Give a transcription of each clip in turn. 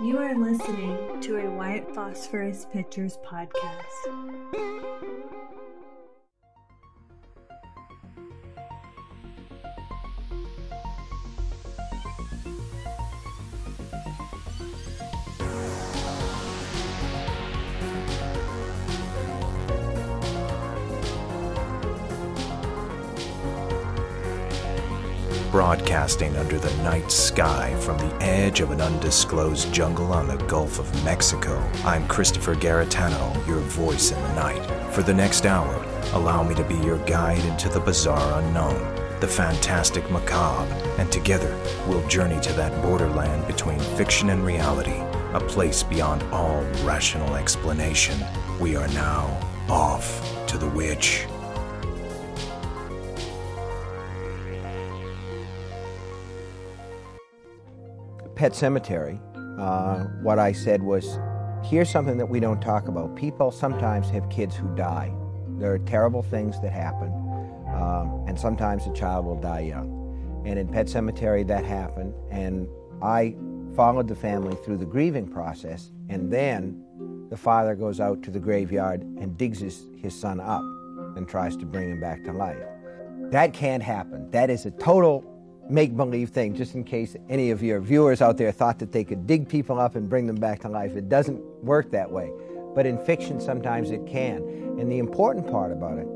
You are listening to a White Phosphorus Pictures podcast. Broadcasting under the night sky from the edge of an undisclosed jungle on the Gulf of Mexico, I'm Christopher Garetano, your voice in the night. For the next hour, allow me to be your guide into the bizarre unknown, the fantastic macabre, and together we'll journey to that borderland between fiction and reality, a place beyond all rational explanation. We are now off to the witch. Pet Sematary, uh, what I said was, here's something that we don't talk about. People sometimes have kids who die. There are terrible things that happen, um, and sometimes a child will die young. And in Pet Sematary, that happened, and I followed the family through the grieving process, and then the father goes out to the graveyard and digs his, his son up and tries to bring him back to life. That can't happen. That is a total make believe thing, just in case any of your viewers out there thought that they could dig people up and bring them back to life. It doesn't work that way. But in fiction, sometimes it can. And the important part about it,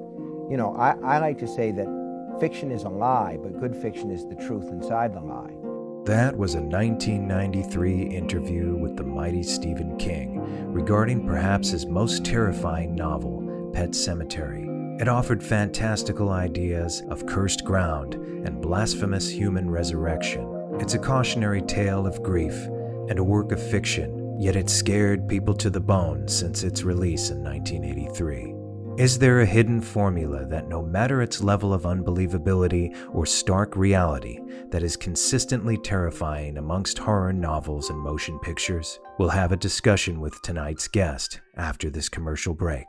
you know, I, I like to say that fiction is a lie, but good fiction is the truth inside the lie. That was a 1993 interview with the mighty Stephen King regarding perhaps his most terrifying novel, Pet Sematary. It offered fantastical ideas of cursed ground and blasphemous human resurrection. It's a cautionary tale of grief and a work of fiction, yet it scared people to the bone since its release in 1983. Is there a hidden formula that, no matter its level of unbelievability or stark reality, that is consistently terrifying amongst horror novels and motion pictures? We'll have a discussion with tonight's guest after this commercial break.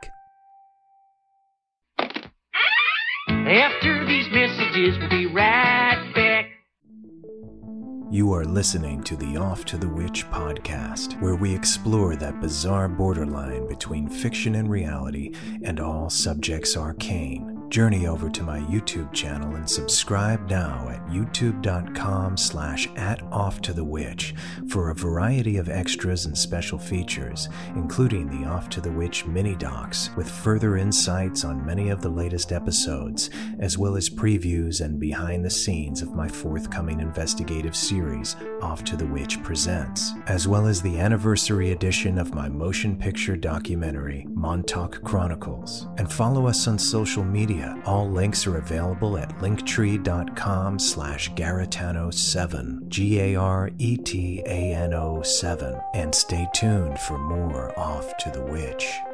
After these messages, we'll be right back. You are listening to the Off to the Witch podcast, where we explore that bizarre borderline between fiction and reality and all subjects arcane. Journey over to my YouTube channel and subscribe now at youtube.com slash at off to the witch for a variety of extras and special features, including the Off to the Witch mini docs with further insights on many of the latest episodes, as well as previews and behind the scenes of my forthcoming investigative series, Off to the Witch Presents, as well as the anniversary edition of my motion picture documentary, Montauk Chronicles. And follow us on social media. All links are available at linktree.com slash Garetano7, G-A-R-E-T-A-N-O 7. And stay tuned for more Off to the Witch.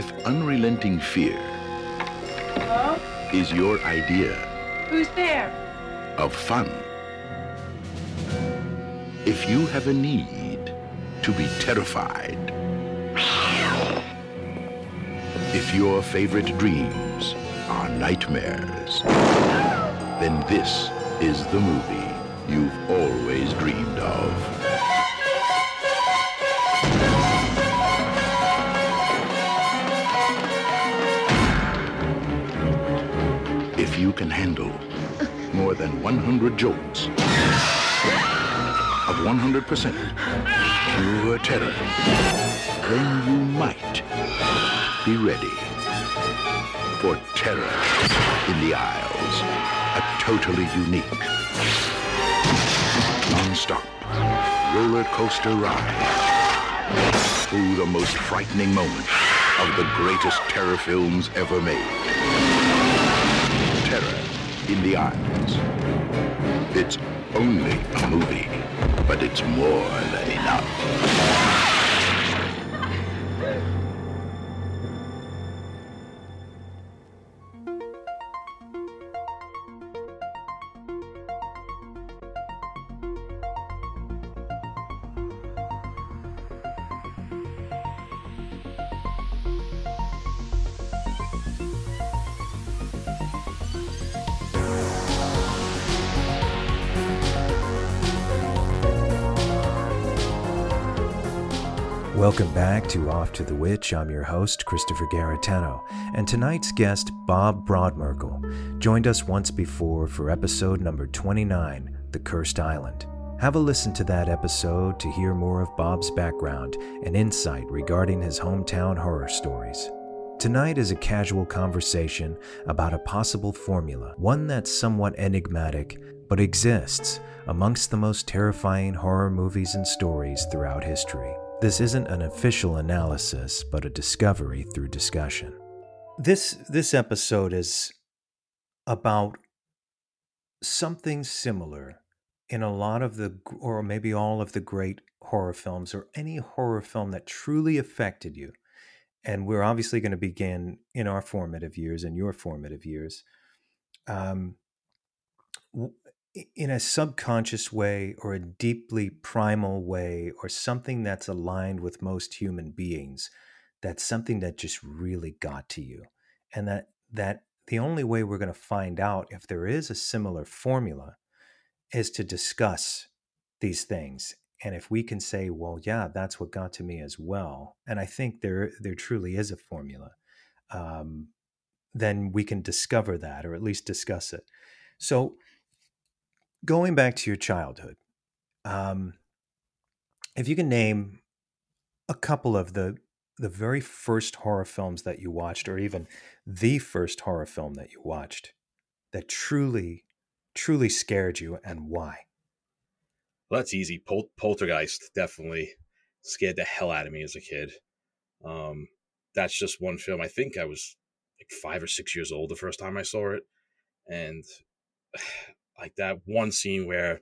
If unrelenting fear is your idea Who's there? of fun. If you have a need to be terrified, if your favorite dreams are nightmares, then this is the movie you've always dreamed of. You can handle more than 100 jolts of 100% pure terror, then you might be ready for Terror in the Aisles, a totally unique, non-stop roller coaster ride through the most frightening moments of the greatest terror films ever made. In the Islands. It's only a movie, but it's more than enough. Welcome back to Off to the Witch. I'm your host, Christopher Garetano, and tonight's guest, Bob Brodmerkel, joined us once before for episode number 29, The Cursed Island. Have a listen to that episode to hear more of Bob's background and insight regarding his hometown horror stories. Tonight is a casual conversation about a possible formula, one that's somewhat enigmatic, but exists amongst the most terrifying horror movies and stories throughout history. This isn't an official analysis, but a discovery through discussion. This this episode is about something similar in a lot of the or maybe all of the great horror films or any horror film that truly affected you. And we're obviously going to begin in our formative years and your formative years. Um, in a subconscious way or a deeply primal way or something that's aligned with most human beings that's something that just really got to you. And that that the only way we're going to find out if there is a similar formula is to discuss these things. And if we can say well yeah that's what got to me as well and i think there there truly is a formula um, then we can discover that or at least discuss it. So going back to your childhood, um, if you can name a couple of the the very first horror films that you watched, or even the first horror film that you watched, that truly, truly scared you, and why? Well, that's easy. Pol- Poltergeist definitely scared the hell out of me as a kid. Um, that's just one film. I think I was like five or six years old the first time I saw it, and like that one scene where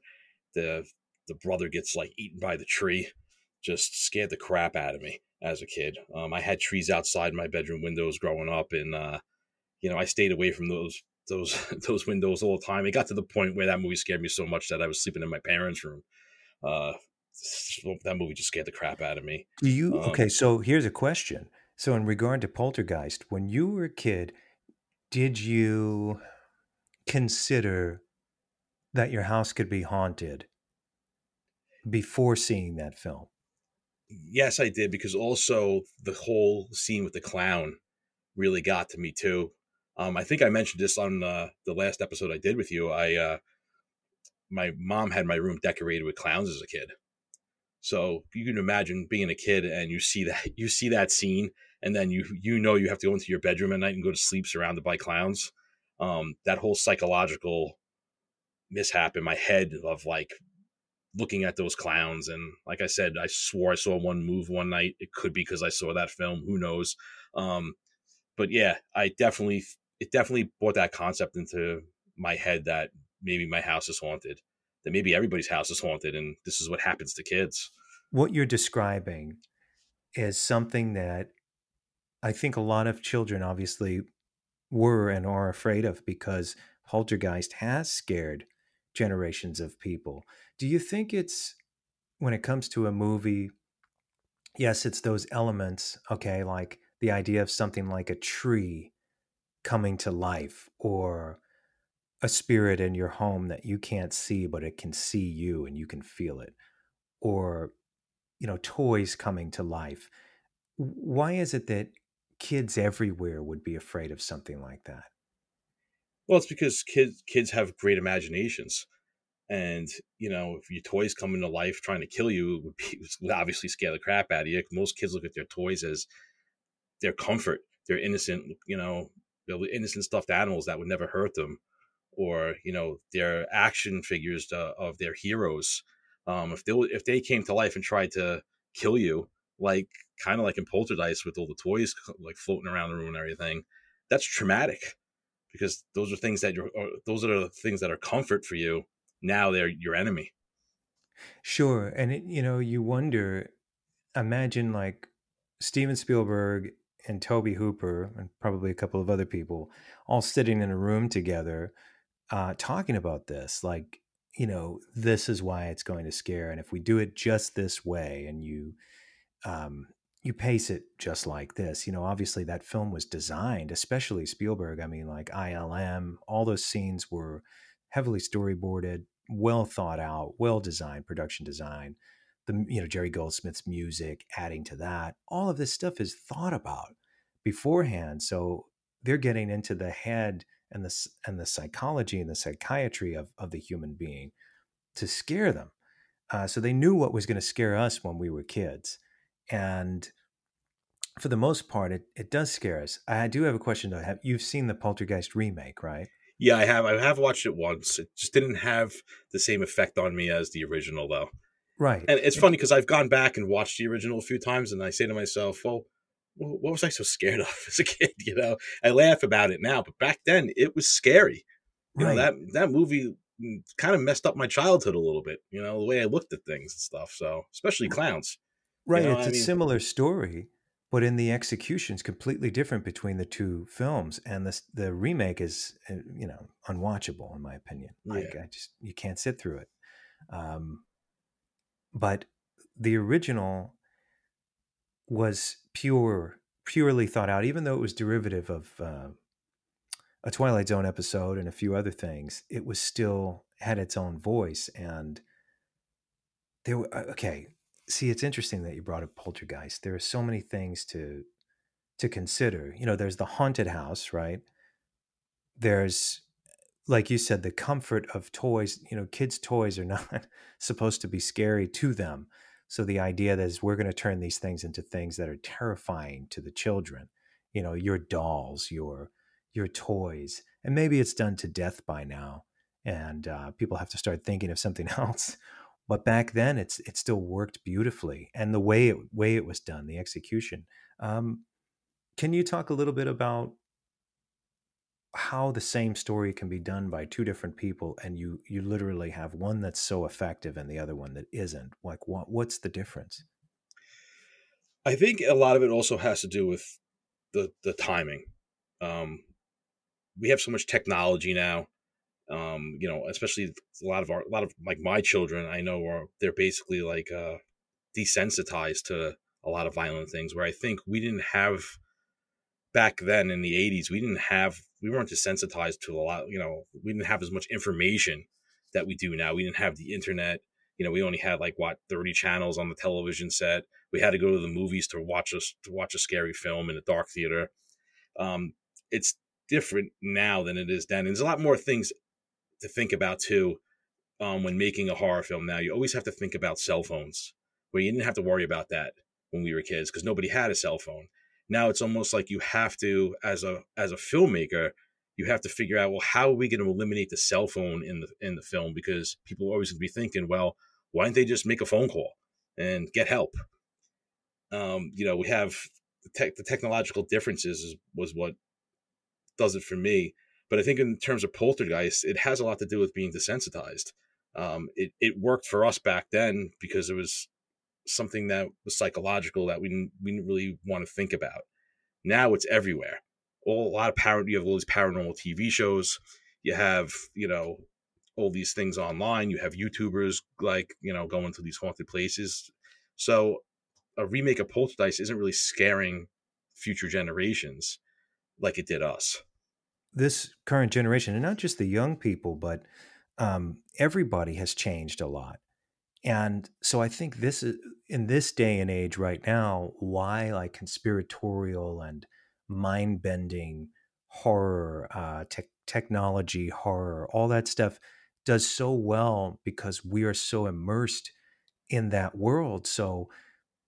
the the brother gets like eaten by the tree just scared the crap out of me as a kid. Um, I had trees outside my bedroom windows growing up, and uh, you know I stayed away from those those those windows all the time. It got to the point where that movie scared me so much that I was sleeping in my parents' room. Uh, that movie just scared the crap out of me. Do you um, okay? So here's a question. So in regard to Poltergeist, when you were a kid, did you consider that your house could be haunted before seeing that film? Yes, I did because also the whole scene with the clown really got to me too. Um, I think I mentioned this on uh, the last episode I did with you. I uh, my mom had my room decorated with clowns as a kid, so you can imagine being a kid and you see that you see that scene, and then you you know you have to go into your bedroom at night and go to sleep surrounded by clowns. Um, that whole psychological mishap in my head of like looking at those clowns and like i said i swore i saw one move one night. It could be because i saw that film. Who knows? Um but yeah i definitely it definitely brought that concept into my head that maybe my house is haunted that maybe everybody's house is haunted and this is what happens to kids. What you're describing is something that i think a lot of children obviously were and are afraid of because Poltergeist has scared generations of people. Do you think it's when it comes to a movie? Yes, it's those elements, okay, like the idea of something like a tree coming to life or a spirit in your home that you can't see, but it can see you and you can feel it, or, you know, toys coming to life. Why is it that kids everywhere would be afraid of something like that? Well, it's because kids kids have great imaginations, and you know if your toys come into life trying to kill you, it would, be, it would obviously scare the crap out of you. Most kids look at their toys as their comfort, their innocent, you know, innocent stuffed animals that would never hurt them, or you know their action figures to, of their heroes. Um, if they if they came to life and tried to kill you, like kind of like in Poltergeist with all the toys like floating around the room and everything, that's traumatic because those are things that you're those are the things that are comfort for you. Now they're your enemy. Sure, and it, you know you wonder. Imagine like Steven Spielberg and Tobe Hooper and probably a couple of other people all sitting in a room together uh, talking about this like you know this is why it's going to scare and if we do it just this way and you um, you pace it just like this. You know, obviously that film was designed, especially Spielberg. I mean, like ILM, all those scenes were heavily storyboarded, well thought out, well designed production design. The you know Jerry Goldsmith's music, adding to that, all of this stuff is thought about beforehand. So they're getting into the head and the and the psychology and the psychiatry of of the human being to scare them. Uh, so they knew what was going to scare us when we were kids and for the most part, it, it does scare us. I do have a question though. Have you've seen the Poltergeist remake, right? Yeah, I have. I have watched it once. It just didn't have the same effect on me as the original, though. Right. And it's funny because I've gone back and watched the original a few times, and I say to myself, "Well, what was I so scared of as a kid?" You know, I laugh about it now, but back then it was scary. You right. know that that movie mm, kind of messed up my childhood a little bit. You know, the way I looked at things and stuff. So, especially clowns. Right. You know it's a mean? similar story, but in the execution is completely different between the two films. And the, the remake is, uh, you know, unwatchable in my opinion. Like yeah. I just, you can't sit through it. Um, but the original was pure, purely thought out, even though it was derivative of uh, a Twilight Zone episode and a few other things. It was still had its own voice, and there. Were, uh, okay, see it's interesting that you brought up poltergeist. There are so many things to to consider. You know there's the haunted house right? There's like you said the comfort of toys you know kids toys are not supposed to be scary to them. So the idea that is we're going to turn these things into things that are terrifying to the children you know your dolls your your toys and maybe it's done to death by now and uh, people have to start thinking of something else but back then it's it still worked beautifully and the way it way it was done the execution um, can you talk a little bit about how the same story can be done by two different people and you you literally have one that's so effective and the other one that isn't? Like what what's the difference? I think a lot of it also has to do with the the timing. Um we have so much technology now um, you know, especially a lot of our, a lot of like my children, I know are they're basically like uh, desensitized to a lot of violent things. Where I think we didn't have back then in the '80s, we didn't have, we weren't desensitized to a lot. You know, we didn't have as much information that we do now. We didn't have the internet. You know, we only had like what 30 channels on the television set. We had to go to the movies to watch us to watch a scary film in a dark theater. Um, it's different now than it is then. And there's a lot more things to think about too um, when making a horror film now. You always have to think about cell phones, where you didn't have to worry about that when we were kids because nobody had a cell phone. Now it's almost like you have to, as a as a filmmaker, you have to figure out well how are we going to eliminate the cell phone in the in the film because people are always going to be thinking, well, why don't they just make a phone call and get help? Um, you know, we have the, tech, the technological differences is, was what does it for me but I think in terms of poltergeist, it has a lot to do with being desensitized. Um, it it worked for us back then because it was something that was psychological that we didn't, we didn't really want to think about. Now it's everywhere. all a lot of power. You have all these paranormal TV shows. You have you know all these things online. You have YouTubers like you know going to these haunted places. So a remake of Poltergeist isn't really scaring future generations like it did us. This current generation, and not just the young people, but um, everybody has changed a lot. And so I think this is in this day and age right now, why like conspiratorial and mind bending horror, uh, te- technology horror, all that stuff does so well because we are so immersed in that world. So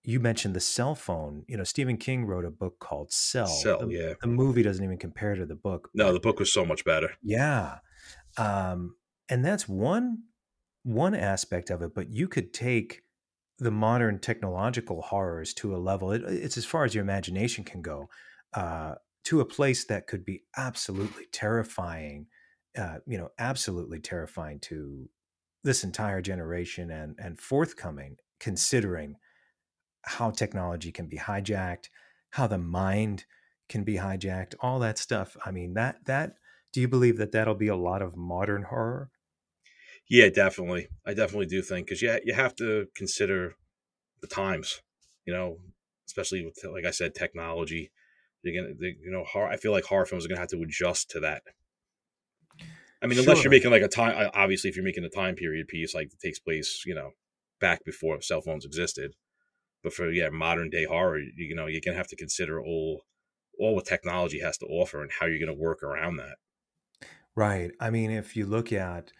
you mentioned the cell phone. You know, Stephen King wrote a book called Cell. Cell, the, yeah. The movie doesn't even compare to the book. No, the book was so much better. Yeah. Um, and that's one one aspect of it, but you could take the modern technological horrors to a level. It, it's as far as your imagination can go, uh, to a place that could be absolutely terrifying. Uh, you know, absolutely terrifying to this entire generation and and forthcoming, considering how technology can be hijacked, how the mind can be hijacked, all that stuff. I mean, that that do you believe that that'll be a lot of modern horror? Yeah, definitely. I definitely do think because yeah, you have to consider the times. You know, especially with like I said, technology. You're gonna, they, you know, horror, I feel like horror films are gonna have to adjust to that. I mean, unless Sure. you're making like a time, obviously, if you're making a time period piece like that takes place, you know, back before cell phones existed. But for yeah, modern day horror, you, you know, you're gonna have to consider all all what technology has to offer and how you're gonna work around that. Right. I mean, if you look at,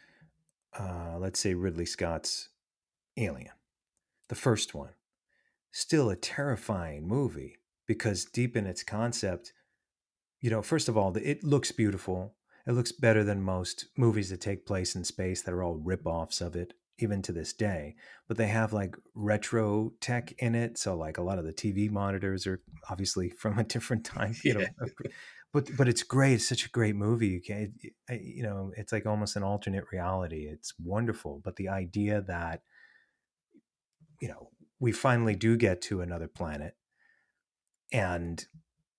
uh, let's say Ridley Scott's Alien, the first one, still a terrifying movie because deep in its concept, you know, first of all, it looks beautiful. It looks better than most movies that take place in space that are all rip-offs of it, even to this day. But they have like retro tech in it, so like a lot of the TV monitors are obviously from a different time. You know, but but it's great. It's such a great movie. You can, you know, it's like almost an alternate reality. It's wonderful. But the idea that, you know, we finally do get to another planet, and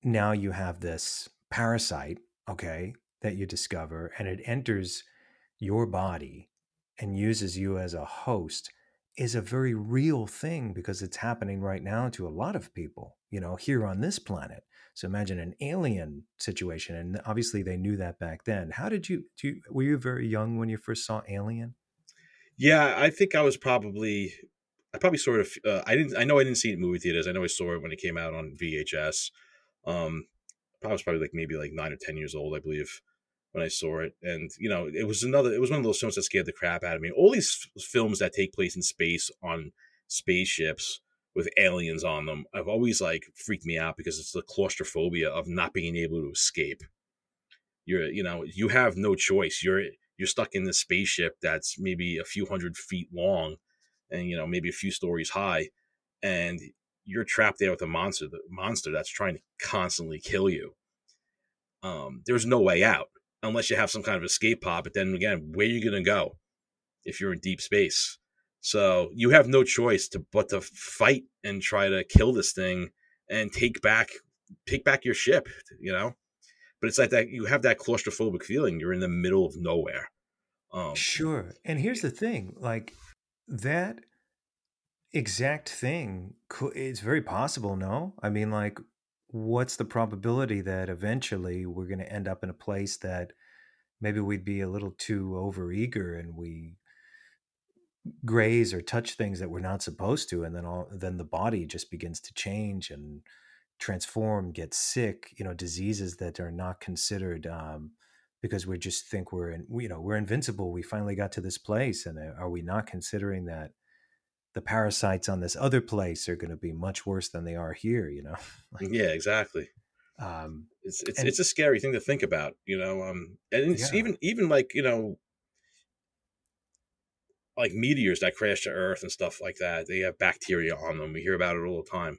now you have this parasite, okay, that you discover, and it enters your body and uses you as a host is a very real thing because it's happening right now to a lot of people, you know, here on this planet. So imagine an alien situation, and obviously they knew that back then. How did you? Do you were you very young when you first saw Alien? Yeah, I think I was probably, I probably sort of, uh, I didn't, I know I didn't see it in movie theaters. I know I saw it when it came out on VHS. Um, I was probably like maybe like nine or ten years old, I believe, when I saw it. And you know, it was another, it was one of those films that scared the crap out of me. All these f- films that take place in space on spaceships with aliens on them, I've always like freaked me out because it's the claustrophobia of not being able to escape. You're, you know, you have no choice. You're you're stuck in this spaceship that's maybe a few hundred feet long and you know maybe a few stories high and you're trapped there with a monster the monster that's trying to constantly kill you um there's no way out unless you have some kind of escape pod but then again where are you going to go if you're in deep space so you have no choice to but to fight and try to kill this thing and take back take back your ship you know but it's like that you have that claustrophobic feeling you're in the middle of nowhere um Sure. And here's the thing, like that exact thing it's very possible, no? I mean like what's the probability that eventually we're going to end up in a place that maybe we'd be a little too overeager and we graze or touch things that we're not supposed to and then all then the body just begins to change and transform get sick you know diseases that are not considered um, because we just think we're in you know we're invincible. We finally got to this place and uh, are we not considering that the parasites on this other place are going to be much worse than they are here you know? Yeah exactly. Um it's it's and- it's a scary thing to think about you know um and it's Yeah. even even like you know like meteors that crash to earth and stuff like that they have bacteria on them we hear about it all the time.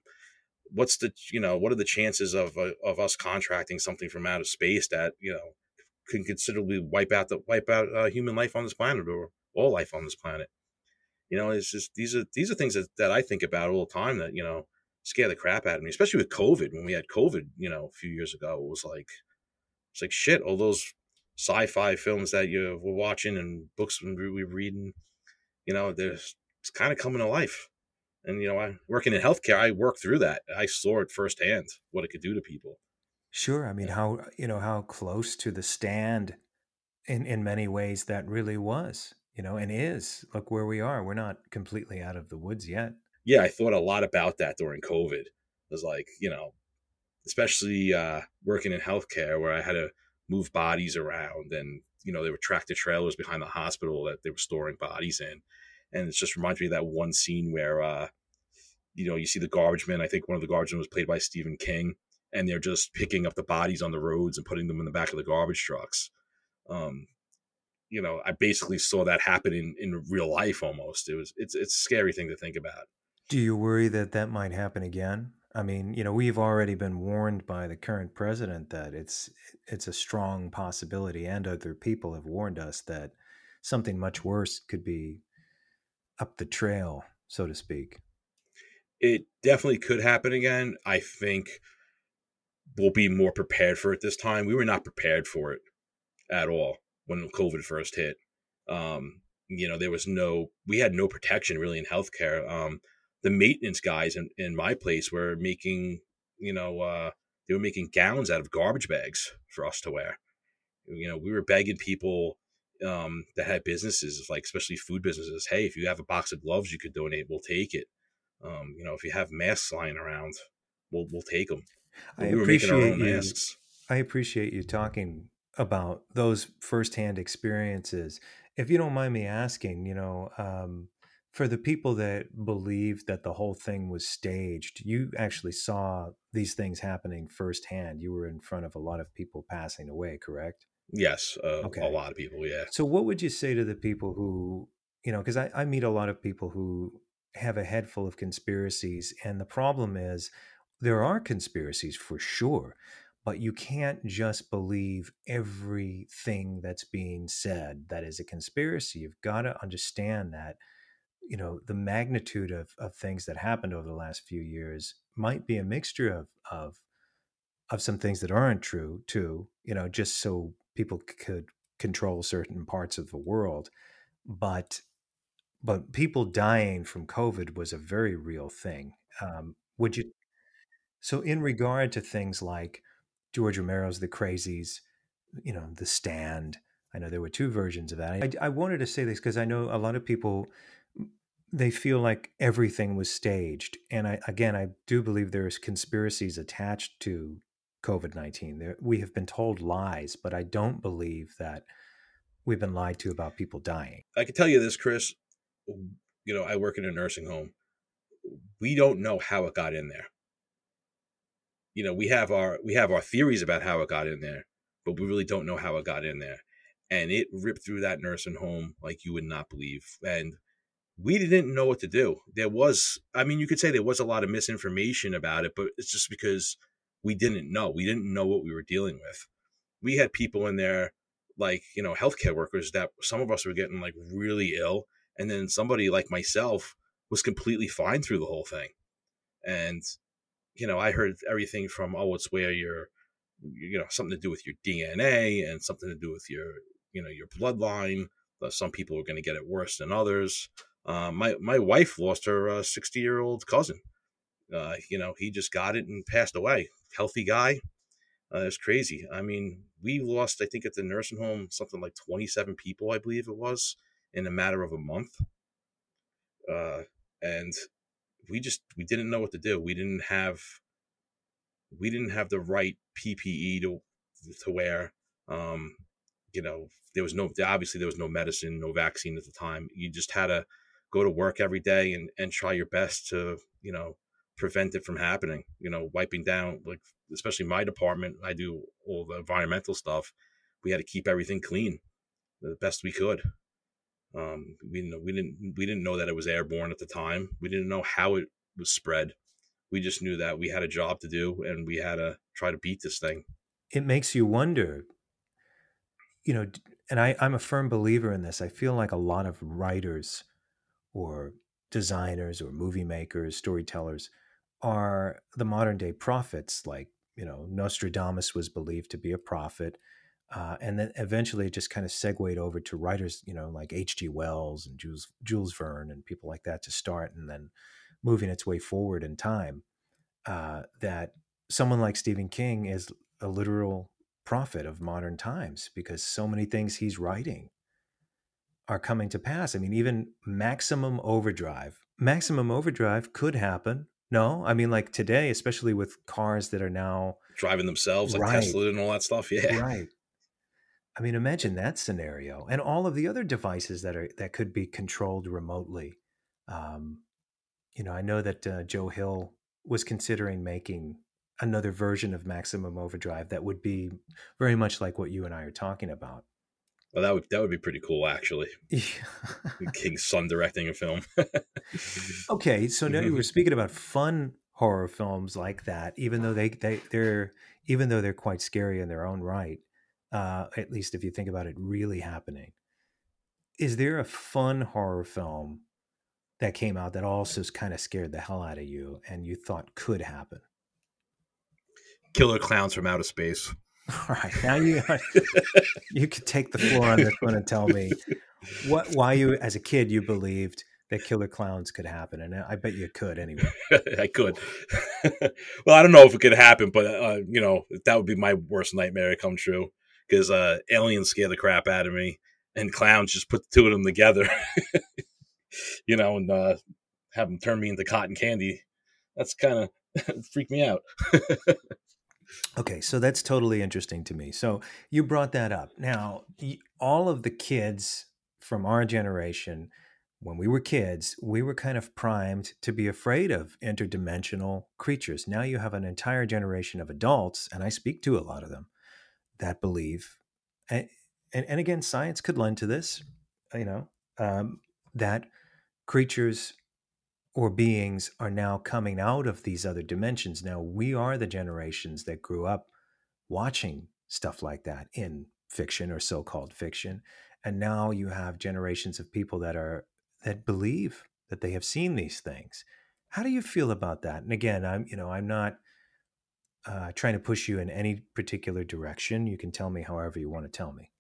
What's the you know what are the chances of uh, of us contracting something from out of space that you know can considerably wipe out the wipe out uh, human life on this planet or all life on this planet you know it's just these are these are things that, that i think about all the time that you know scare the crap out of me especially with covid when we had covid you know a few years ago it was like It's like shit. All those sci-fi films that you were watching and books we were reading, you know, there's it's kind of coming to life. And you know, I working in healthcare, I worked through that. I saw it firsthand what it could do to people. Sure. I mean, how you know how close to the stand in in many ways that really was, you know, and is. Look where we are. We're not completely out of the woods yet. Yeah, I thought a lot about that during COVID. It was like, you know, especially uh, working in healthcare where I had to move bodies around and you know they were tractor trailers behind the hospital that they were storing bodies in and it just reminds me of that one scene where uh, you know you see the garbage men i think one of the garbage men was played by stephen king and they're just picking up the bodies on the roads and putting them in the back of the garbage trucks um, you know i basically saw that happen in, in real life almost it was it's it's a scary thing to think about do you worry that that might happen again I mean, you know, we've already been warned by the current president that it's it's a strong possibility, and other people have warned us that something much worse could be up the trail, so to speak. It definitely could happen again. I think we'll be more prepared for it this time. We were not prepared for it at all when COVID first hit. Um, you know, there was no, we had no protection really in healthcare. Um, the maintenance guys in, in my place were making, you know, uh, they were making gowns out of garbage bags for us to wear. You know, we were begging people um, that had businesses, like especially food businesses, hey, if you have a box of gloves you could donate, we'll take it. Um, you know, if you have masks lying around, we'll we'll take them. I we appreciate you. Masks. I appreciate you talking about those firsthand experiences. If you don't mind me asking, you know, um, for the people that believe that the whole thing was staged, you actually saw these things happening firsthand. You were in front of a lot of people passing away, correct? Yes, uh, okay. a lot of people, yeah. So, what would you say to the people who, you know, because I, I meet a lot of people who have a head full of conspiracies, and the problem is there are conspiracies for sure, but you can't just believe everything that's being said that is a conspiracy. You've got to understand that you know the magnitude of, of things that happened over the last few years might be a mixture of of of some things that aren't true too you know just so people could control certain parts of the world but but people dying from covid was a very real thing um, would you so in regard to things like george romero's the crazies you know the stand i know there were two versions of that i, I wanted to say this because i know a lot of people they feel like everything was staged. And I, again, I do believe there's conspiracies attached to COVID 19. We have been told lies, but I don't believe that we've been lied to about people dying. I can tell you this, Chris. You know, I work in a nursing home. We don't know how it got in there. You know, we have our we have our theories about how it got in there, but we really don't know how it got in there. And it ripped through that nursing home like you would not believe. And we didn't know what to do. There was, I mean, you could say there was a lot of misinformation about it, but it's just because we didn't know. We didn't know what we were dealing with. We had people in there, like, you know, healthcare workers that some of us were getting like really ill. And then somebody like myself was completely fine through the whole thing. And, you know, I heard everything from, oh, it's where you're, you know, something to do with your DNA and something to do with your, you know, your bloodline. Some people are going to get it worse than others. Uh, my my wife lost her sixty uh, year old cousin. Uh, you know, he just got it and passed away. Healthy guy. Uh, crazy. I mean, we lost, I think, at the nursing home, something like 27 people, I believe it was, in a matter of a month. Uh, and we just we didn't know what to do. We didn't have we didn't have the right PPE to to wear. Um, you know, there was no obviously there was no medicine, no vaccine at the time. You just had to go to work every day and, and try your best to, you know, prevent it from happening, you know, wiping down, like, especially my department, I do all the environmental stuff. We had to keep everything clean the best we could. Um, we, we didn't, we didn't know that it was airborne at the time. We didn't know how it was spread. We just knew that we had a job to do and we had to try to beat this thing. It makes you wonder, you know, and I, I'm a firm believer in this. I feel like a lot of writers or designers or movie makers, storytellers are the modern day prophets like you know, Nostradamus was believed to be a prophet. Uh, and then eventually it just kind of segued over to writers, you know, like H.G. Wells and Jules, Jules Verne and people like that to start, and then moving its way forward in time. Uh, that someone like Stephen King is a literal prophet of modern times because so many things he's writing are coming to pass. I mean, even Maximum Overdrive. Maximum Overdrive could happen. No, I mean, like today, especially with cars that are now driving themselves, like right. Tesla and all that stuff. Yeah, right. I mean, imagine that scenario, and all of the other devices that are that could be controlled remotely. Um, you know, I know that uh, Joe Hill was considering making another version of Maximum Overdrive that would be very much like what you and I are talking about. Well, that would that would be pretty cool, actually. Yeah. King's son directing a film. okay, so now you were speaking about fun horror films like that, even though they they they're even though they're quite scary in their own right. Uh, at least if you think about it really happening. Is there a fun horror film that came out that also kind of scared the hell out of you and you thought could happen? Killer clowns from outer space. All right, now you you could take the floor on this one and tell me what why you as a kid you believed that killer clowns could happen, and I bet you could anyway. I could. well, I don't know if it could happen, but uh, you know that would be my worst nightmare come true because uh, aliens scare the crap out of me, and clowns just put the two of them together, you know, and uh, have them turn me into cotton candy. That's kind of freak me out. Okay, so that's totally interesting to me. So you brought that up. Now, all of the kids from our generation, when we were kids, we were kind of primed to be afraid of interdimensional creatures. Now you have an entire generation of adults, and I speak to a lot of them, that believe, and, and, and again, science could lend to this, you know, um, that creatures or beings are now coming out of these other dimensions. Now, we are the generations that grew up watching stuff like that in fiction or so called fiction. And now you have generations of people that are that believe that they have seen these things. How do you feel about that? And again, I'm you know I'm not uh, trying to push you in any particular direction. You can tell me however you want to tell me.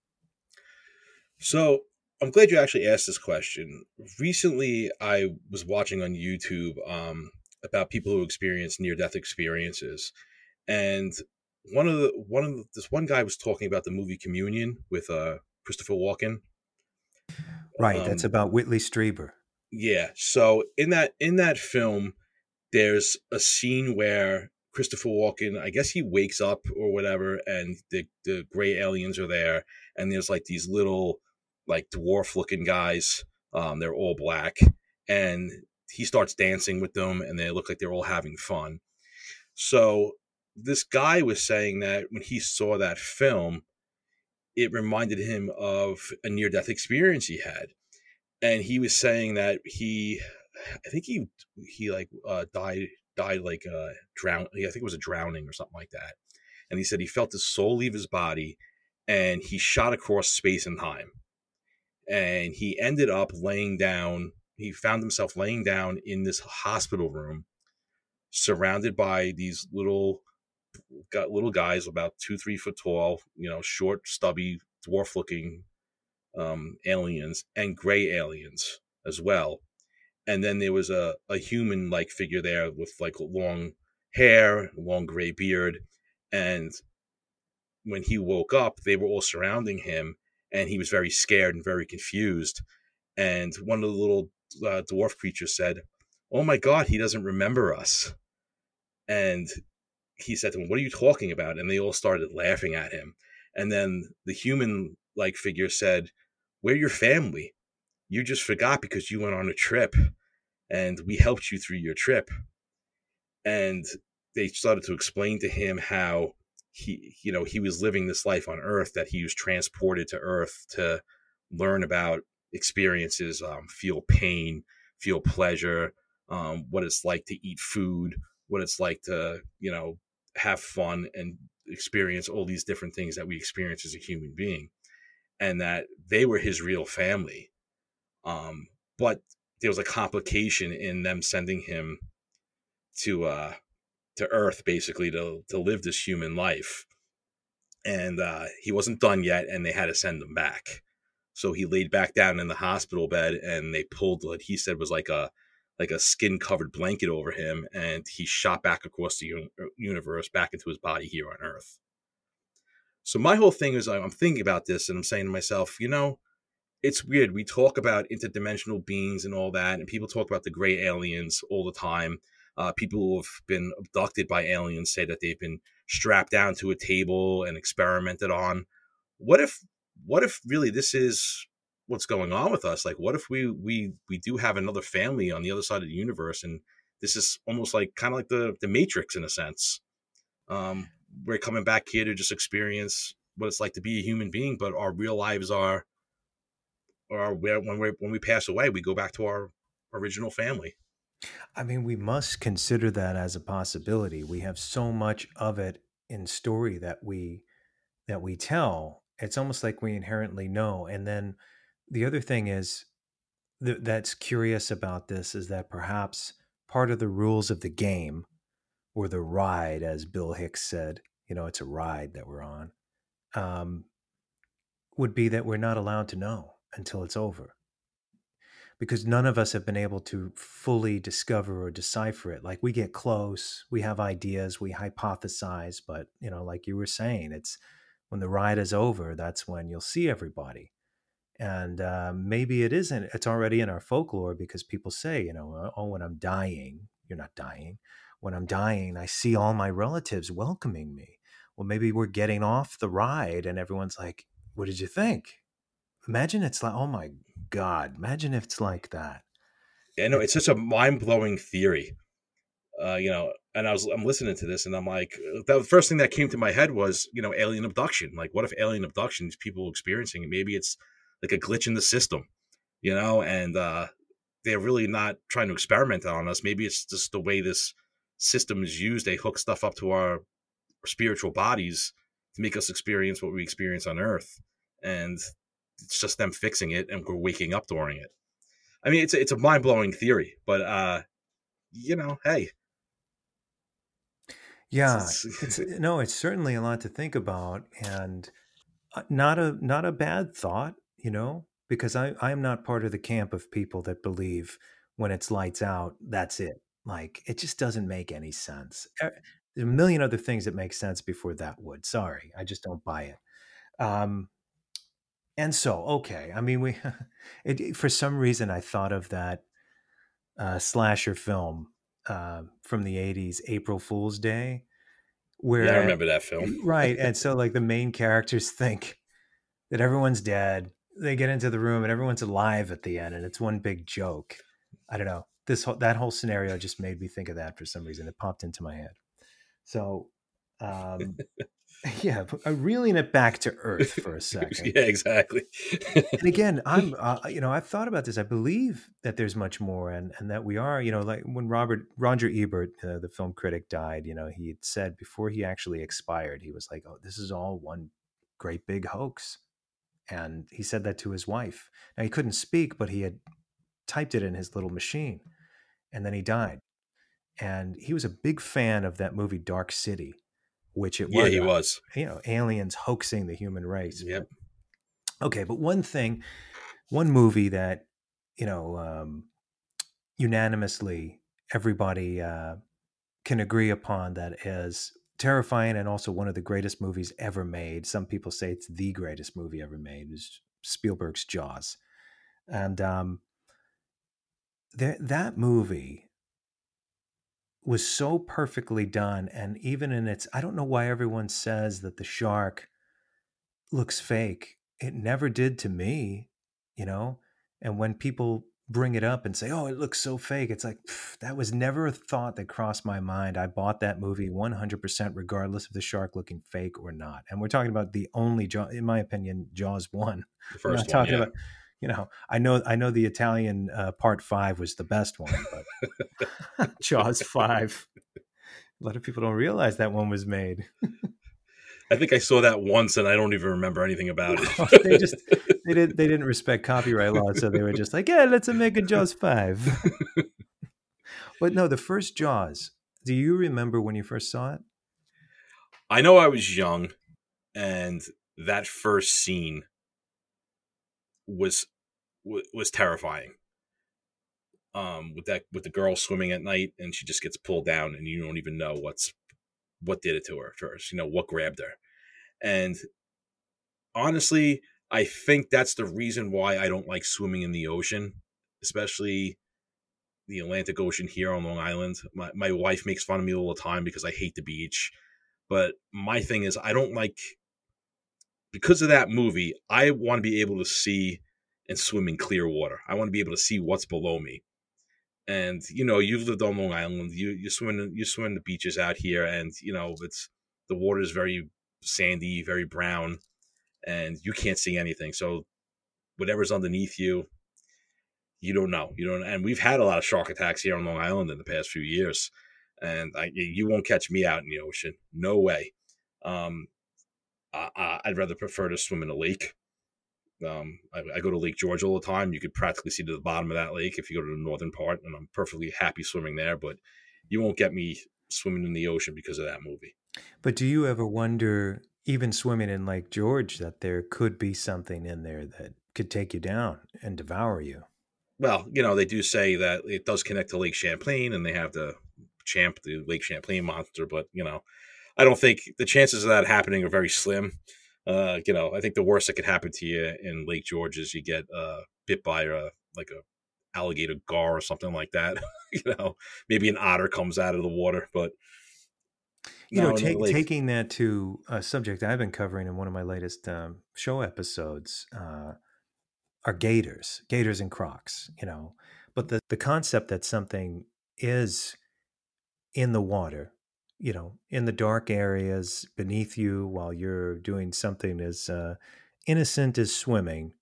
So I'm glad you actually asked this question. Recently, I was watching on YouTube um, about people who experience near death experiences, and one of the one of the, this one guy was talking about the movie Communion with uh, Christopher Walken. Right, um, that's about Whitley Strieber. Yeah. So in that in that film, there's a scene where Christopher Walken, I guess he wakes up or whatever, and the the gray aliens are there, and there's like these little like dwarf looking guys. Um, they're all black, and he starts dancing with them, and they look like they're all having fun. So this guy was saying that when he saw that film, it reminded him of a near death experience he had, and he was saying that he, I think he he like uh, died died like a drown. I think it was a drowning or something like that. And he said he felt his soul leave his body, and he shot across space and time and he ended up laying down he found himself laying down in this hospital room surrounded by these little got little guys about two three foot tall you know short stubby dwarf looking um, aliens and gray aliens as well and then there was a, a human like figure there with like long hair long gray beard and when he woke up they were all surrounding him and he was very scared and very confused. And one of the little uh, dwarf creatures said, "Oh my God, he doesn't remember us." And he said to him, "What are you talking about?" And they all started laughing at him. And then the human-like figure said, "We're your family. You just forgot because you went on a trip, and we helped you through your trip." And they started to explain to him how he you know he was living this life on earth that he was transported to earth to learn about experiences um, feel pain feel pleasure um, what it's like to eat food what it's like to you know have fun and experience all these different things that we experience as a human being and that they were his real family um, but there was a complication in them sending him to uh, to Earth basically to to live this human life, and uh, he wasn't done yet, and they had to send him back. So he laid back down in the hospital bed, and they pulled what he said was like a like a skin covered blanket over him, and he shot back across the uh, universe back into his body here on Earth. So my whole thing is I'm thinking about this, and I'm saying to myself, you know, it's weird. We talk about interdimensional beings and all that, and people talk about the gray aliens all the time. Uh, people who have been abducted by aliens say that they've been strapped down to a table and experimented on. What if, what if really this is what's going on with us? Like, what if we we we do have another family on the other side of the universe, and this is almost like kind of like the the Matrix in a sense. Um, we're coming back here to just experience what it's like to be a human being, but our real lives are, where when we when we pass away, we go back to our original family. I mean, we must consider that as a possibility. We have so much of it in story that we that we tell. It's almost like we inherently know. And then the other thing is th- that's curious about this is that perhaps part of the rules of the game or the ride, as Bill Hicks said, you know, it's a ride that we're on, um, would be that we're not allowed to know until it's over. Because none of us have been able to fully discover or decipher it. Like we get close, we have ideas, we hypothesize, but, you know, like you were saying, it's when the ride is over, that's when you'll see everybody. And uh, maybe it isn't, it's already in our folklore because people say, you know, oh, when I'm dying, you're not dying when I'm dying, I see all my relatives welcoming me. Well, maybe we're getting off the ride and everyone's like, What did you think? Imagine it's like, oh my God, imagine if it's like that. Yeah, no, it's such a mind blowing theory. Uh, you know, and I was I'm listening to this and I'm like, the first thing that came to my head was, you know, alien abduction. Like, what if alien abduction, these people experiencing it, maybe it's like a glitch in the system, you know, and uh, they're really not trying to experiment on us. Maybe it's just the way this system is used. They hook stuff up to our spiritual bodies to make us experience what we experience on Earth, and it's just them fixing it, and we're waking up during it. I mean, it's a, it's a mind blowing theory, but uh, you know, hey, yeah, it's, it's, no, it's certainly a lot to think about, and uh, not a not a bad thought, you know, because I I am not part of the camp of people that believe when it's lights out, that's it. Like it just doesn't make any sense. A million other things that make sense before that would. Sorry, I just don't buy it. Um, and so, okay, I mean, we it, for some reason I thought of that uh, slasher film uh, from the '80s, April Fool's Day, where yeah, I remember that film. right, and so like the main characters think that everyone's dead. They get into the room and everyone's alive at the end, and it's one big joke. I don't know this whole, that whole scenario just made me think of that for some reason. It popped into my head. So, um, yeah, uh, reeling it back to earth for a second. yeah, exactly. and again, I'm, uh, you know, I've thought about this. I believe that there's much more, and and that we are, you know, like when Robert Roger Ebert, uh, the film critic, died. You know, he had said before he actually expired, he was like, "Oh, this is all one great big hoax," and he said that to his wife. Now he couldn't speak, but he had typed it in his little machine and then he died. And he was a big fan of that movie Dark City, which it was. yeah, he was. You know, aliens hoaxing the human race. Yep. Okay, but one thing, one movie that you know um, unanimously everybody uh, can agree upon that is terrifying and also one of the greatest movies ever made. Some people say it's the greatest movie ever made. Is Spielberg's Jaws, and um, that movie was so perfectly done and even in its i don't know why everyone says that the shark looks fake. It never did to me you know? And when people bring it up and say oh it looks so fake it's like that was never a thought that crossed my mind. I bought that movie 100% regardless of the shark looking fake or not. And we're talking about the only jaw in my opinion jaws one. The 1st one, talking yeah. about you know, I know I know the Italian uh, part five was the best one, but Jaws five. A lot of people don't realize that one was made. I think I saw that once, and I don't even remember anything about it. they just they didn't they didn't respect copyright law, so they were just like, yeah, let's make a Jaws five. but no, the first Jaws, Do you remember when you first saw it? I know I was young, and that first scene was was terrifying. Um, with that with the girl swimming at night, and she just gets pulled down, and you don't even know what's what did it to her first. You know what grabbed her, and honestly, I think that's the reason why I don't like swimming in the ocean, especially the Atlantic Ocean here on Long Island. My my wife makes fun of me all the time because I hate the beach. But my thing is I don't like because of that movie, I want to be able to see and swim in clear water. I want to be able to see what's below me. And you know, you've lived on Long Island. You you swim you swim the beaches out here, and you know it's the water is very sandy, very brown, and you can't see anything. So whatever's underneath you, you don't know. You don't. And we've had a lot of shark attacks here on Long Island in the past few years, and I, you won't catch me out in the ocean. No way. Um, I, I'd rather prefer to swim in a lake. Um, I, I, go to Lake George all the time. You could practically see to the bottom of that lake if you go to the northern part, and I'm perfectly happy swimming there. But you won't get me swimming in the ocean because of that movie. But do you ever wonder, even swimming in Lake George, that there could be something in there that could take you down and devour you? Well, you know, they do say that it does connect to Lake Champlain, and they have the champ, the Lake Champlain monster. But you know, I don't think the chances of that happening are very slim. Uh, you know, I think the worst that could happen to you in Lake George is you get uh, bit by a like a alligator gar or something like that. you know, maybe an otter comes out of the water, but you know, take, taking that to a subject I've been covering in one of my latest um, show episodes uh, are gators, gators and crocs. You know, but the the concept that something is in the water you know, in the dark areas beneath you while you're doing something as uh, innocent as swimming,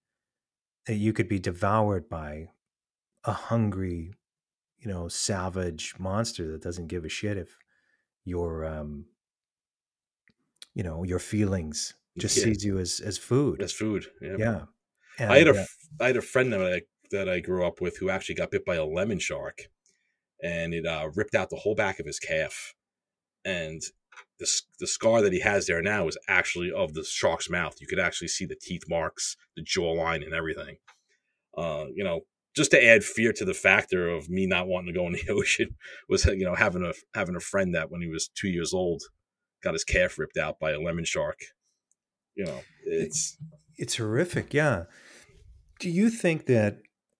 that you could be devoured by a hungry, you know, savage monster that doesn't give a shit if your, um, you know, your feelings just yeah. sees you as as food. As food. Yeah. Yeah. And, I had a uh, I had a friend that I that I grew up with who actually got bit by a lemon shark, and it uh, ripped out the whole back of his calf and the the scar that he has there now is actually of the shark's mouth. You could actually see the teeth marks, the jawline, and everything. Uh, you know, just to add fear to the factor of me not wanting to go in the ocean was you know having a having a friend that when he was two years old got his calf ripped out by a lemon shark. You know, it's it's horrific. Yeah. Do you think that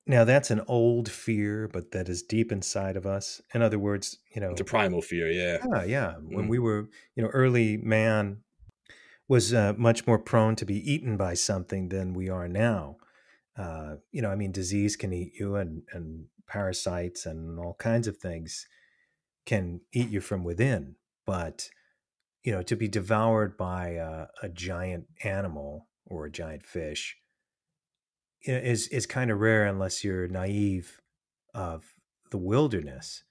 now that's an old fear, but that is deep inside of us. In other words, you know, it's a primal fear. Yeah, yeah, yeah. When mm. we were, you know, early man was uh, much more prone to be eaten by something than we are now. Uh, you know, I mean, disease can eat you, and and parasites and all kinds of things can eat you from within. But you know, to be devoured by a, a giant animal or a giant fish is is kind of rare unless you're naive of the wilderness.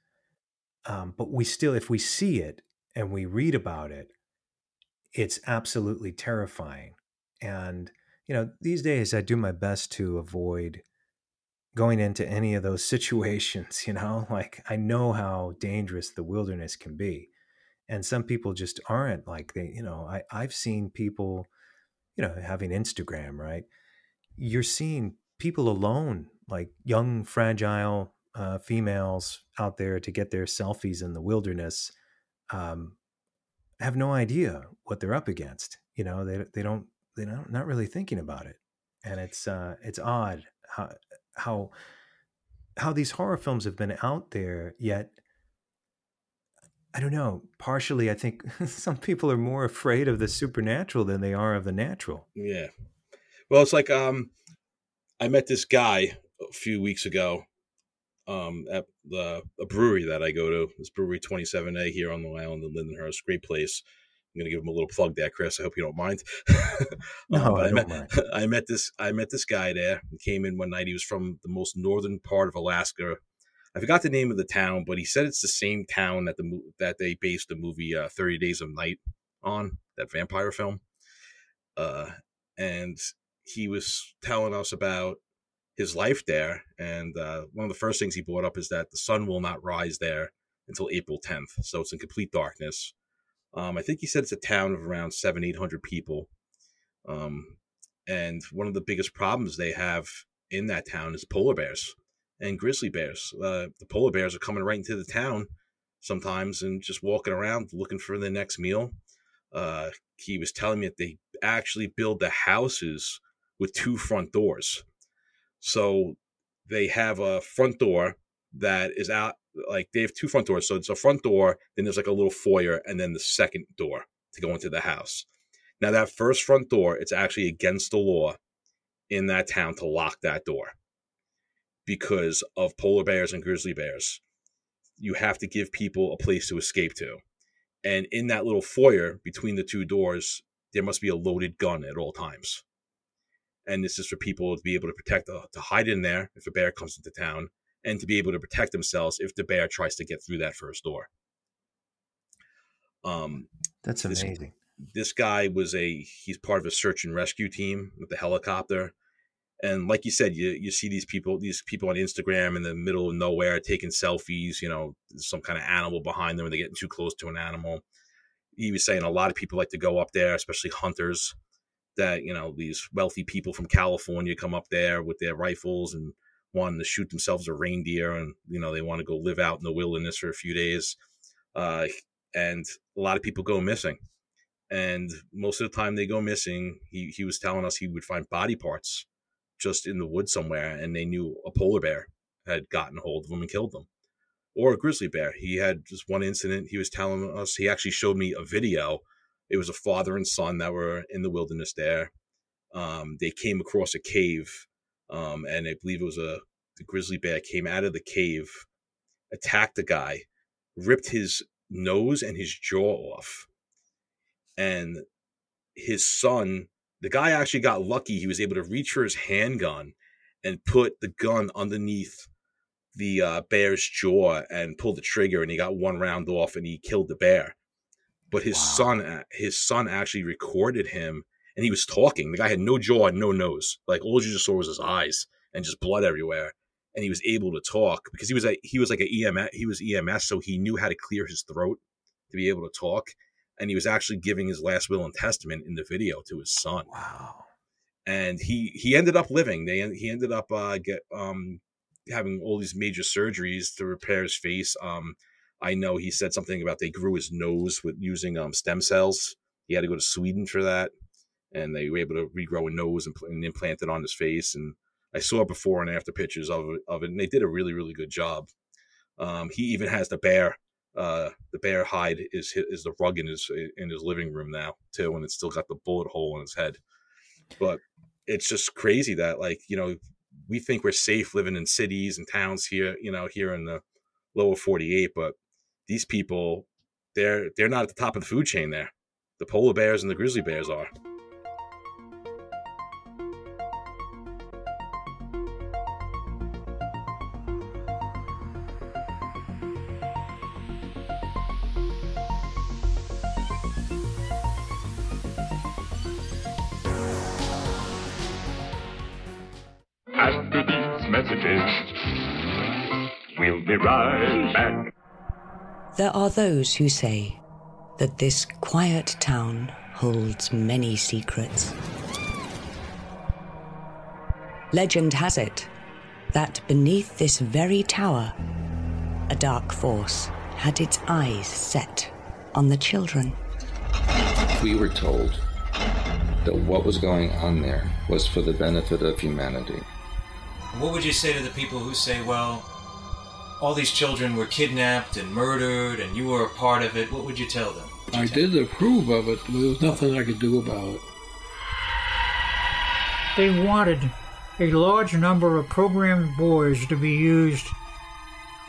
Um, but we still, if we see it and we read about it, it's absolutely terrifying. And you know, these days I do my best to avoid going into any of those situations. You know, like I know how dangerous the wilderness can be, and some people just aren't like they. You know, I I've seen people, you know, having Instagram right you're seeing people alone, like young, fragile uh, females out there to get their selfies in the wilderness, um, have no idea what they're up against. You know, they they don't they're not, not really thinking about it, and it's uh, it's odd how how how these horror films have been out there yet. I don't know. Partially, I think some people are more afraid of the supernatural than they are of the natural. Yeah. Well, it's like um, I met this guy a few weeks ago um, at the a brewery that I go to. This brewery 27A here on Long Island in Lindenhurst. Great place. I'm gonna give him a little plug there, Chris. I hope you don't mind. no, um, I, I, met, mind. I met this I met this guy there. He came in one night. He was from the most northern part of Alaska. I forgot the name of the town, but he said it's the same town that the that they based the movie uh, Thirty Days of Night on, that vampire film. Uh, and he was telling us about his life there. And uh, one of the first things he brought up is that the sun will not rise there until April 10th. So it's in complete darkness. Um, I think he said it's a town of around seven, eight hundred people. Um, and one of the biggest problems they have in that town is polar bears and grizzly bears. Uh, the polar bears are coming right into the town sometimes and just walking around looking for the next meal. Uh, he was telling me that they actually build the houses with two front doors. So they have a front door that is out, like they have two front doors. So it's a front door, then there's like a little foyer, and then the second door to go into the house. Now, that first front door, it's actually against the law in that town to lock that door because of polar bears and grizzly bears. You have to give people a place to escape to. And in that little foyer between the two doors, there must be a loaded gun at all times. And this is for people to be able to protect, uh, to hide in there if a bear comes into town, and to be able to protect themselves if the bear tries to get through that first door. Um, That's amazing. This, this guy was a he's part of a search and rescue team with the helicopter and like you said, you you see these people, these people on Instagram in the middle of nowhere taking selfies. You know, some kind of animal behind them, and they're getting too close to an animal. He was saying a lot of people like to go up there, especially hunters. That you know, these wealthy people from California come up there with their rifles and wanting to shoot themselves a reindeer, and you know they want to go live out in the wilderness for a few days. Uh, and a lot of people go missing and most of the time they go missing he, he was telling us he would find body parts just in the woods somewhere and they knew a polar bear had gotten hold of them and killed them or a grizzly bear he had just one incident he was telling us he actually showed me a video it was a father and son that were in the wilderness there um, they came across a cave um, and i believe it was a the grizzly bear came out of the cave attacked the guy ripped his nose and his jaw off and his son the guy actually got lucky. He was able to reach for his handgun and put the gun underneath the uh, bear's jaw and pull the trigger, and he got one round off, and he killed the bear. But his wow. son, his son actually recorded him, and he was talking. The guy had no jaw and no nose. Like all you just saw was his eyes and just blood everywhere. And he was able to talk because he was a he was like a EMS. He was EMS, so he knew how to clear his throat to be able to talk and he was actually giving his last will and testament in the video to his son. Wow. And he he ended up living. They he ended up uh, get um having all these major surgeries to repair his face. Um, I know he said something about they grew his nose with using um stem cells. He had to go to Sweden for that, and they were able to regrow a nose and, and implant it on his face. And I saw before and after pictures of it, of it, and they did a really really good job. Um, he even has the bear uh, the bear hide is is the rug in his in his living room now too, and it's still got the bullet hole in his head. But it's just crazy that like you know we think we're safe living in cities and towns here, you know, here in the lower 48, but these people they're they're not at the top of the food chain there. The polar bears and the grizzly bears are. There are those who say that this quiet town holds many secrets. Legend has it that beneath this very tower, a dark force had its eyes set on the children. We were told that what was going on there was for the benefit of humanity. What would you say to the people who say, well, all these children were kidnapped and murdered, and you were a part of it, what would you tell them? I did approve of it, but there was nothing I could do about it. They wanted a large number of programmed boys to be used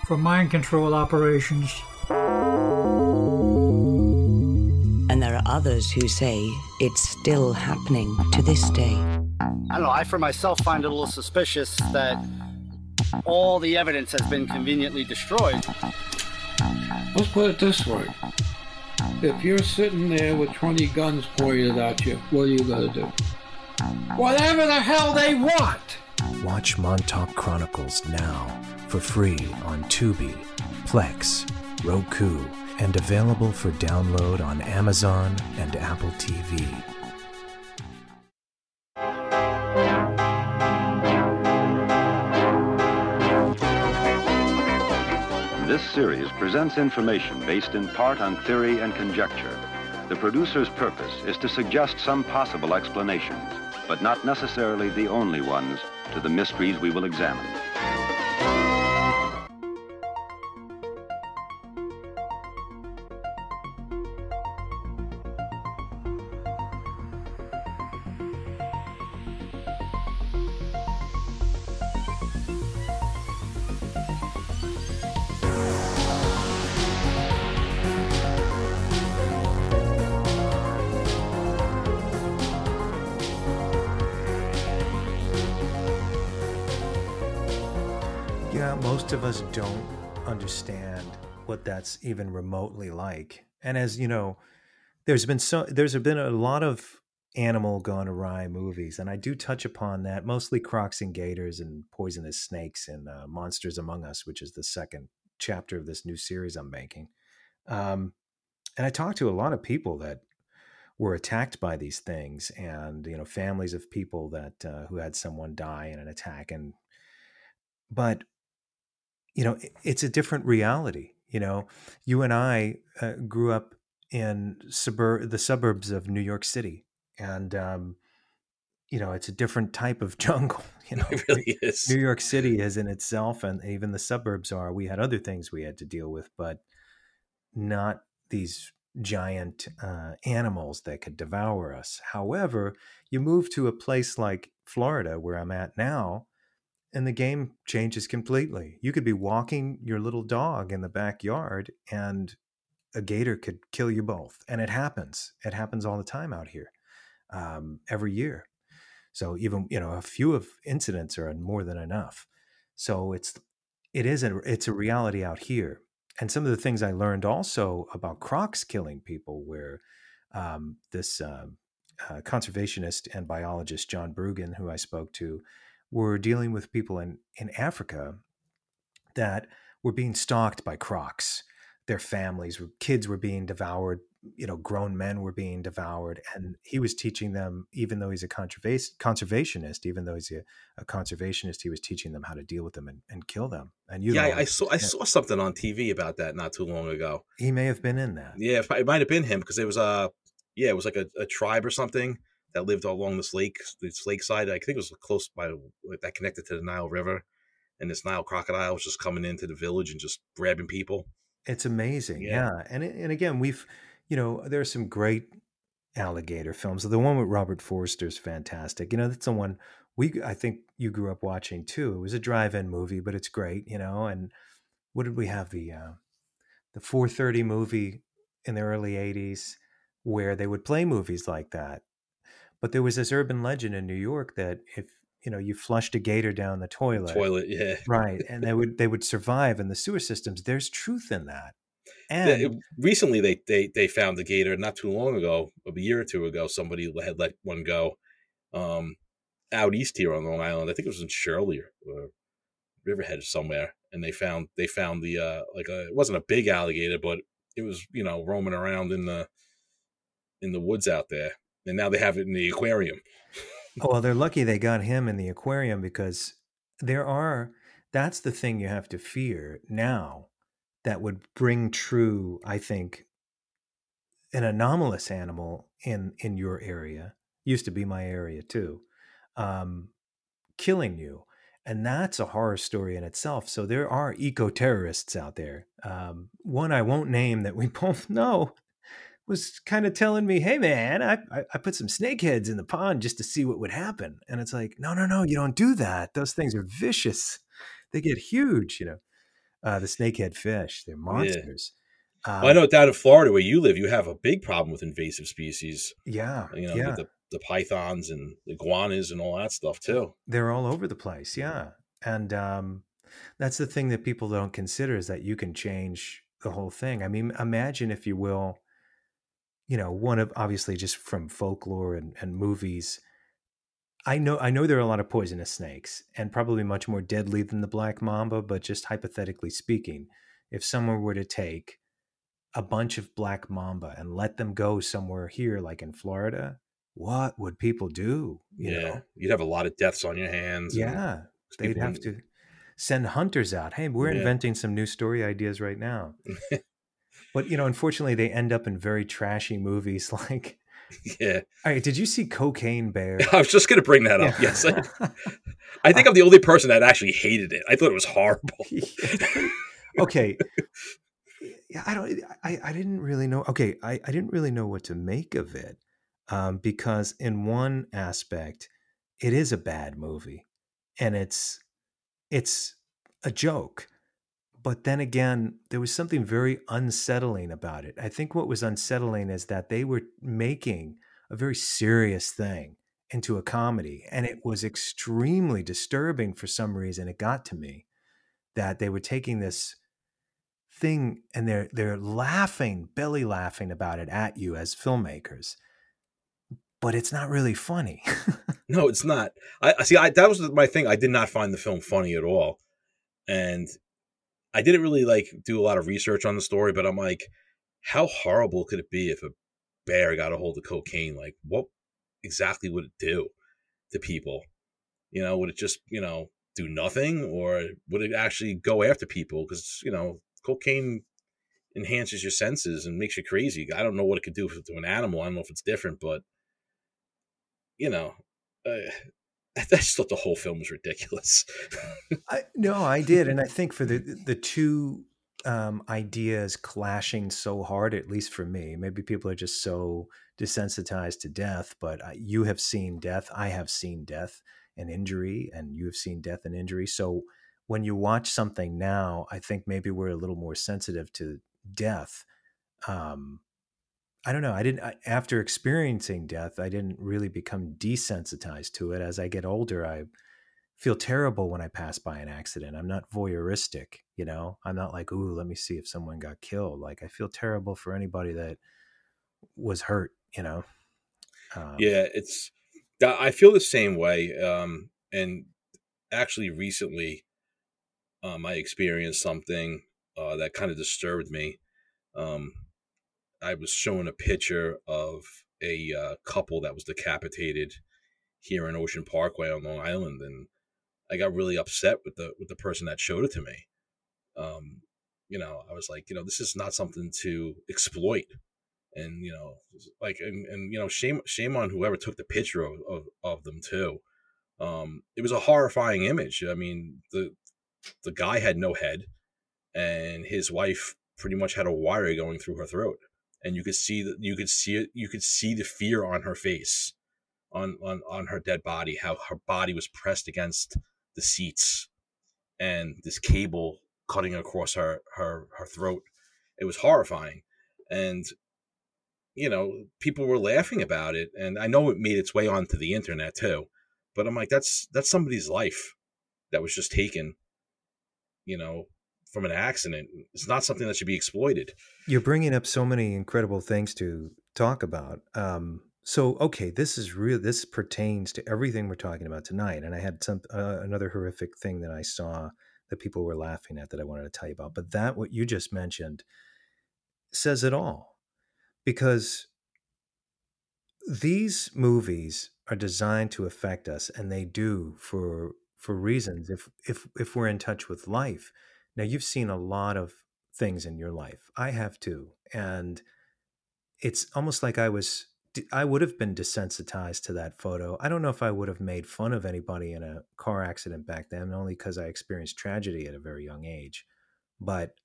for mind control operations. And there are others who say it's still happening to this day. I don't know, I for myself find it a little suspicious that all the evidence has been conveniently destroyed. Let's put it this way. If you're sitting there with 20 guns pointed at you, what are you going to do? Whatever the hell they want! Watch Montauk Chronicles now for free on Tubi, Plex, Roku, and available for download on Amazon and Apple TV. This series presents information based in part on theory and conjecture. The producer's purpose is to suggest some possible explanations, but not necessarily the only ones, to the mysteries we will examine. Most of us don't understand what that's even remotely like. And as you know, there's been so there's been a lot of animal gone awry movies, and I do touch upon that mostly crocs and gators and poisonous snakes and uh, monsters among us, which is the second chapter of this new series I'm making. Um, and I talked to a lot of people that were attacked by these things, and you know, families of people that uh, who had someone die in an attack, and but you know it's a different reality you know? You and i uh, grew up in suburb the suburbs of new york city and um you know it's a different type of jungle you know? It really is. new york city is in itself and even the suburbs are. We had other things we had to deal with but not these giant uh, animals that could devour us. However you move to a place like florida where i'm at now and the game changes completely. You could be walking your little dog in the backyard and a gator could kill you both. And it happens. It happens all the time out here, um, every year. So even you know a few of incidents are more than enough. So it's it is a it's a reality out here. And some of the things I learned also about crocs killing people, where um, this um uh, conservationist and biologist John Brueggen, who I spoke to, were dealing with people in, in Africa that were being stalked by crocs. Their families, were, kids were being devoured. You know, grown men were being devoured, and he was teaching them. Even though he's a conserva- conservationist, even though he's a, a conservationist, he was teaching them how to deal with them and, and kill them. And you, yeah, I, I saw I saw something on TV about that not too long ago. he may have been in that. Yeah, it might- have been him because it was a yeah, it was like a, a tribe or something that lived along this lake, this lakeside. I think it was close by that connected to the Nile River, and this Nile crocodile was just coming into the village and just grabbing people. It's amazing, Yeah. yeah. And and again, we've you know there are some great alligator films. The one with Robert Forster is fantastic. You know, that's the one we I think you grew up watching too. It was a drive-in movie, but it's great. You know, and what did we have the uh, the 4:30 movie in the early 80s where they would play movies like that. But there was this urban legend in New York that if you know you flushed a gator down the toilet, Toilet, yeah. right, and they would they would survive in the sewer systems. There's truth in that. Yeah, And it- recently, they, they they found the gator not too long ago, a year or two ago. Somebody had let one go um, out east here on Long Island. I think it was in Shirley or, or Riverhead somewhere, and they found they found the uh, like a it wasn't a big alligator, but it was you know roaming around in the in the woods out there, and now they have it in the aquarium. Well, they're lucky they got him in the aquarium because there are, that's the thing you have to fear now that would bring true, I think, an anomalous animal in in your area used to be my area too um killing you. And that's a horror story in itself. So there are eco terrorists out there. Um one i won't name that we both know was kind of telling me, "Hey, man, I, I I put some snakeheads in the pond just to see what would happen." And it's like, no, no, no, you don't do that. Those things are vicious. They get huge, you know. Uh, the snakehead fish, they're monsters. Well, I know down in Florida where you live, you have a big problem with invasive species. Yeah, You know, yeah. the, the pythons and the iguanas and all that stuff too. They're all over the place, yeah. And um, that's the thing that people don't consider is that you can change the whole thing. I mean, imagine if you will, you know, one of obviously just from folklore and, and movies. I know I know there are a lot of poisonous snakes and probably much more deadly than the black mamba, but just hypothetically speaking, if someone were to take a bunch of black mamba and let them go somewhere here, like in Florida, what would people do? You yeah, know? you'd have a lot of deaths on your hands. and Yeah. They'd have to send hunters out. Hey, we're Yeah. inventing some new story ideas right now. but you know, unfortunately, they end up in very trashy movies. Like, Yeah, all right, did you see Cocaine Bear? I was just gonna bring that up. Yeah. Yes, I, I think I'm the only person that actually hated it. I thought it was horrible. okay. Yeah, I don't. I, I didn't really know. Okay, I, I didn't really know what to make of it, um, because in one aspect, it is a bad movie, and it's it's a joke. But then again, there was something very unsettling about it. I think what was unsettling is that they were making a very serious thing into a comedy, and it was extremely disturbing for some reason. It got to me that they were taking this thing and they're they're laughing, belly laughing about it at you as filmmakers. But it's not really funny. No, it's not. I see. I that was my thing. I did not find the film funny at all, and I didn't really like do a lot of research on the story. But I'm like, how horrible could it be if a bear got a hold of cocaine? Like, what exactly would it do to people? You know, would it just you know do nothing, or would it actually go after people? Because you know, cocaine enhances your senses and makes you crazy. I don't know what it could do to an animal. I don't know if it's different, but you know, uh, I just thought the whole film was ridiculous. I, no, I did, and I think for the the two um, ideas clashing so hard, at least for me, maybe people are just so desensitized to death. But I, you have seen death, I have seen death and injury, and you have seen death and injury. So when you watch something now, I think maybe we're a little more sensitive to death. Um, I don't know. I didn't I, after experiencing death. I didn't really become desensitized to it. As I get older, I feel terrible when I pass by an accident. I'm not voyeuristic, you know. I'm not like, "Ooh, let me see if someone got killed." Like I feel terrible for anybody that was hurt, you know. Um, yeah, it's. I feel the same way. Um, and actually, recently, um, I experienced something uh, that kind of disturbed me. Um, I was shown a picture of a uh, couple that was decapitated here in Ocean Parkway on Long Island, and I got really upset with the with the person that showed it to me. Um, you know, I was like, you know, this is not something to exploit, and you know, like, and, and you know, shame shame on whoever took the picture of of, of them too. Um, it was a horrifying image. I mean, the the guy had no head, and his wife pretty much had a wire going through her throat, and you could see that you could see it. You could see the fear on her face, on on on her dead body. How her body was pressed against the seats, and this cable cutting across her her her throat. It was horrifying, and you know people were laughing about it, and I know it made its way onto the internet too. But I'm like, that's that's somebody's life that was just taken, you know, from an accident. It's not something that should be exploited. You're bringing up so many incredible things to talk about. Um, so, okay, this is real. This pertains to everything we're talking about tonight. And I had some uh, another horrific thing that I saw that people were laughing at that I wanted to tell you about. But that what you just mentioned says it all, because these movies are designed to affect us, and they do for for reasons. If if if we're in touch with life, now you've seen a lot of things in your life. I have too, and it's almost like I was I would have been desensitized to that photo. I don't know if I would have made fun of anybody in a car accident back then, only because I experienced tragedy at a very young age. But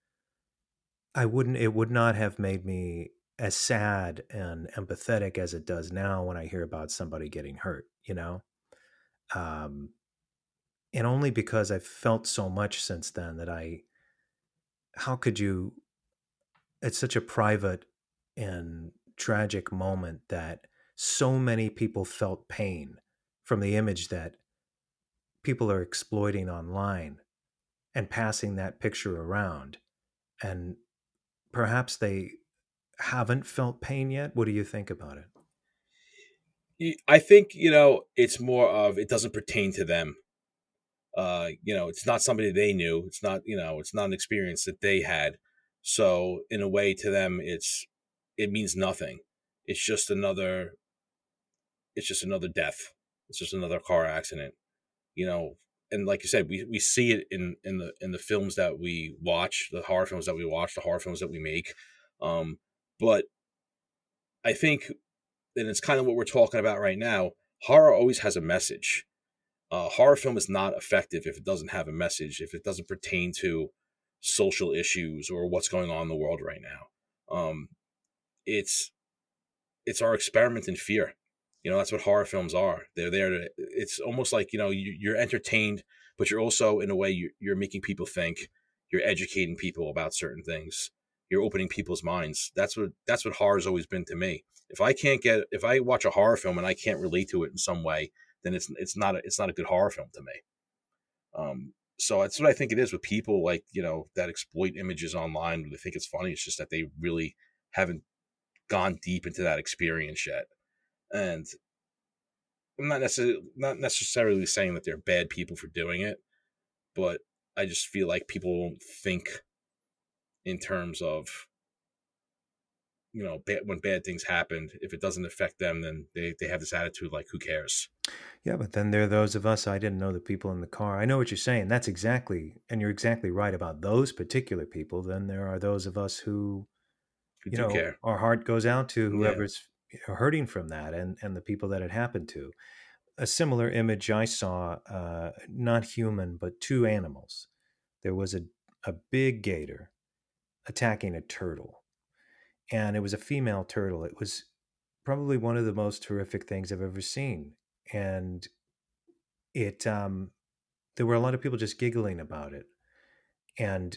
I wouldn't. It would not have made me as sad and empathetic as it does now when I hear about somebody getting hurt. You know, um, and only because I've felt so much since then that I. How could you? It's such a private and tragic moment that so many people felt pain from the image that people are exploiting online and passing that picture around and perhaps they haven't felt pain yet what do you think about it I think you know it's more of it doesn't pertain to them. Uh, you know, it's not somebody they knew. It's not, you know, it's not an experience that they had. So in a way to them, it's, it means nothing. It's just another, it's just another death. It's just another car accident, you know, and like you said, we, we see it in, in the, in the films that we watch, the horror films that we watch, the horror films that we make. Um, but I think, and it's kind of what we're talking about right now, horror always has a message uh, horror film is not effective if it doesn't have a message, if it doesn't pertain to social issues or what's going on in the world right now. Um, it's it's our experiment in fear. You know, that's what horror films are. They're there to. It's almost like you know you, are entertained, but you're also in a way you're, you're making people think. You're educating people about certain things. You're opening people's minds. That's what that's what horror's always been to me. If I can't get if I watch a horror film and I can't relate to it in some way, then it's it's not a, it's not a good horror film to me. Um, so that's what I think it is with people like you know that exploit images online. They think it's funny. It's just that they really haven't gone deep into that experience yet, and I'm not necessarily not necessarily saying that they're bad people for doing it, but I just feel like people don't think in terms of you know bad, when bad things happen if it doesn't affect them then they, they have this attitude like who cares? Yeah but then there are those of us i didn't know the people in the car. I know what you're saying. That's exactly and you're exactly right about those particular people. Then there are those of us who, you know care. our heart goes out to whoever's yeah. hurting from that and and the people that it happened to. A similar image i saw uh, not human but two animals. There was a, a big gator attacking a turtle and it was a female turtle. It was probably one of the most horrific things I've ever seen, and it um, there were a lot of people just giggling about it, and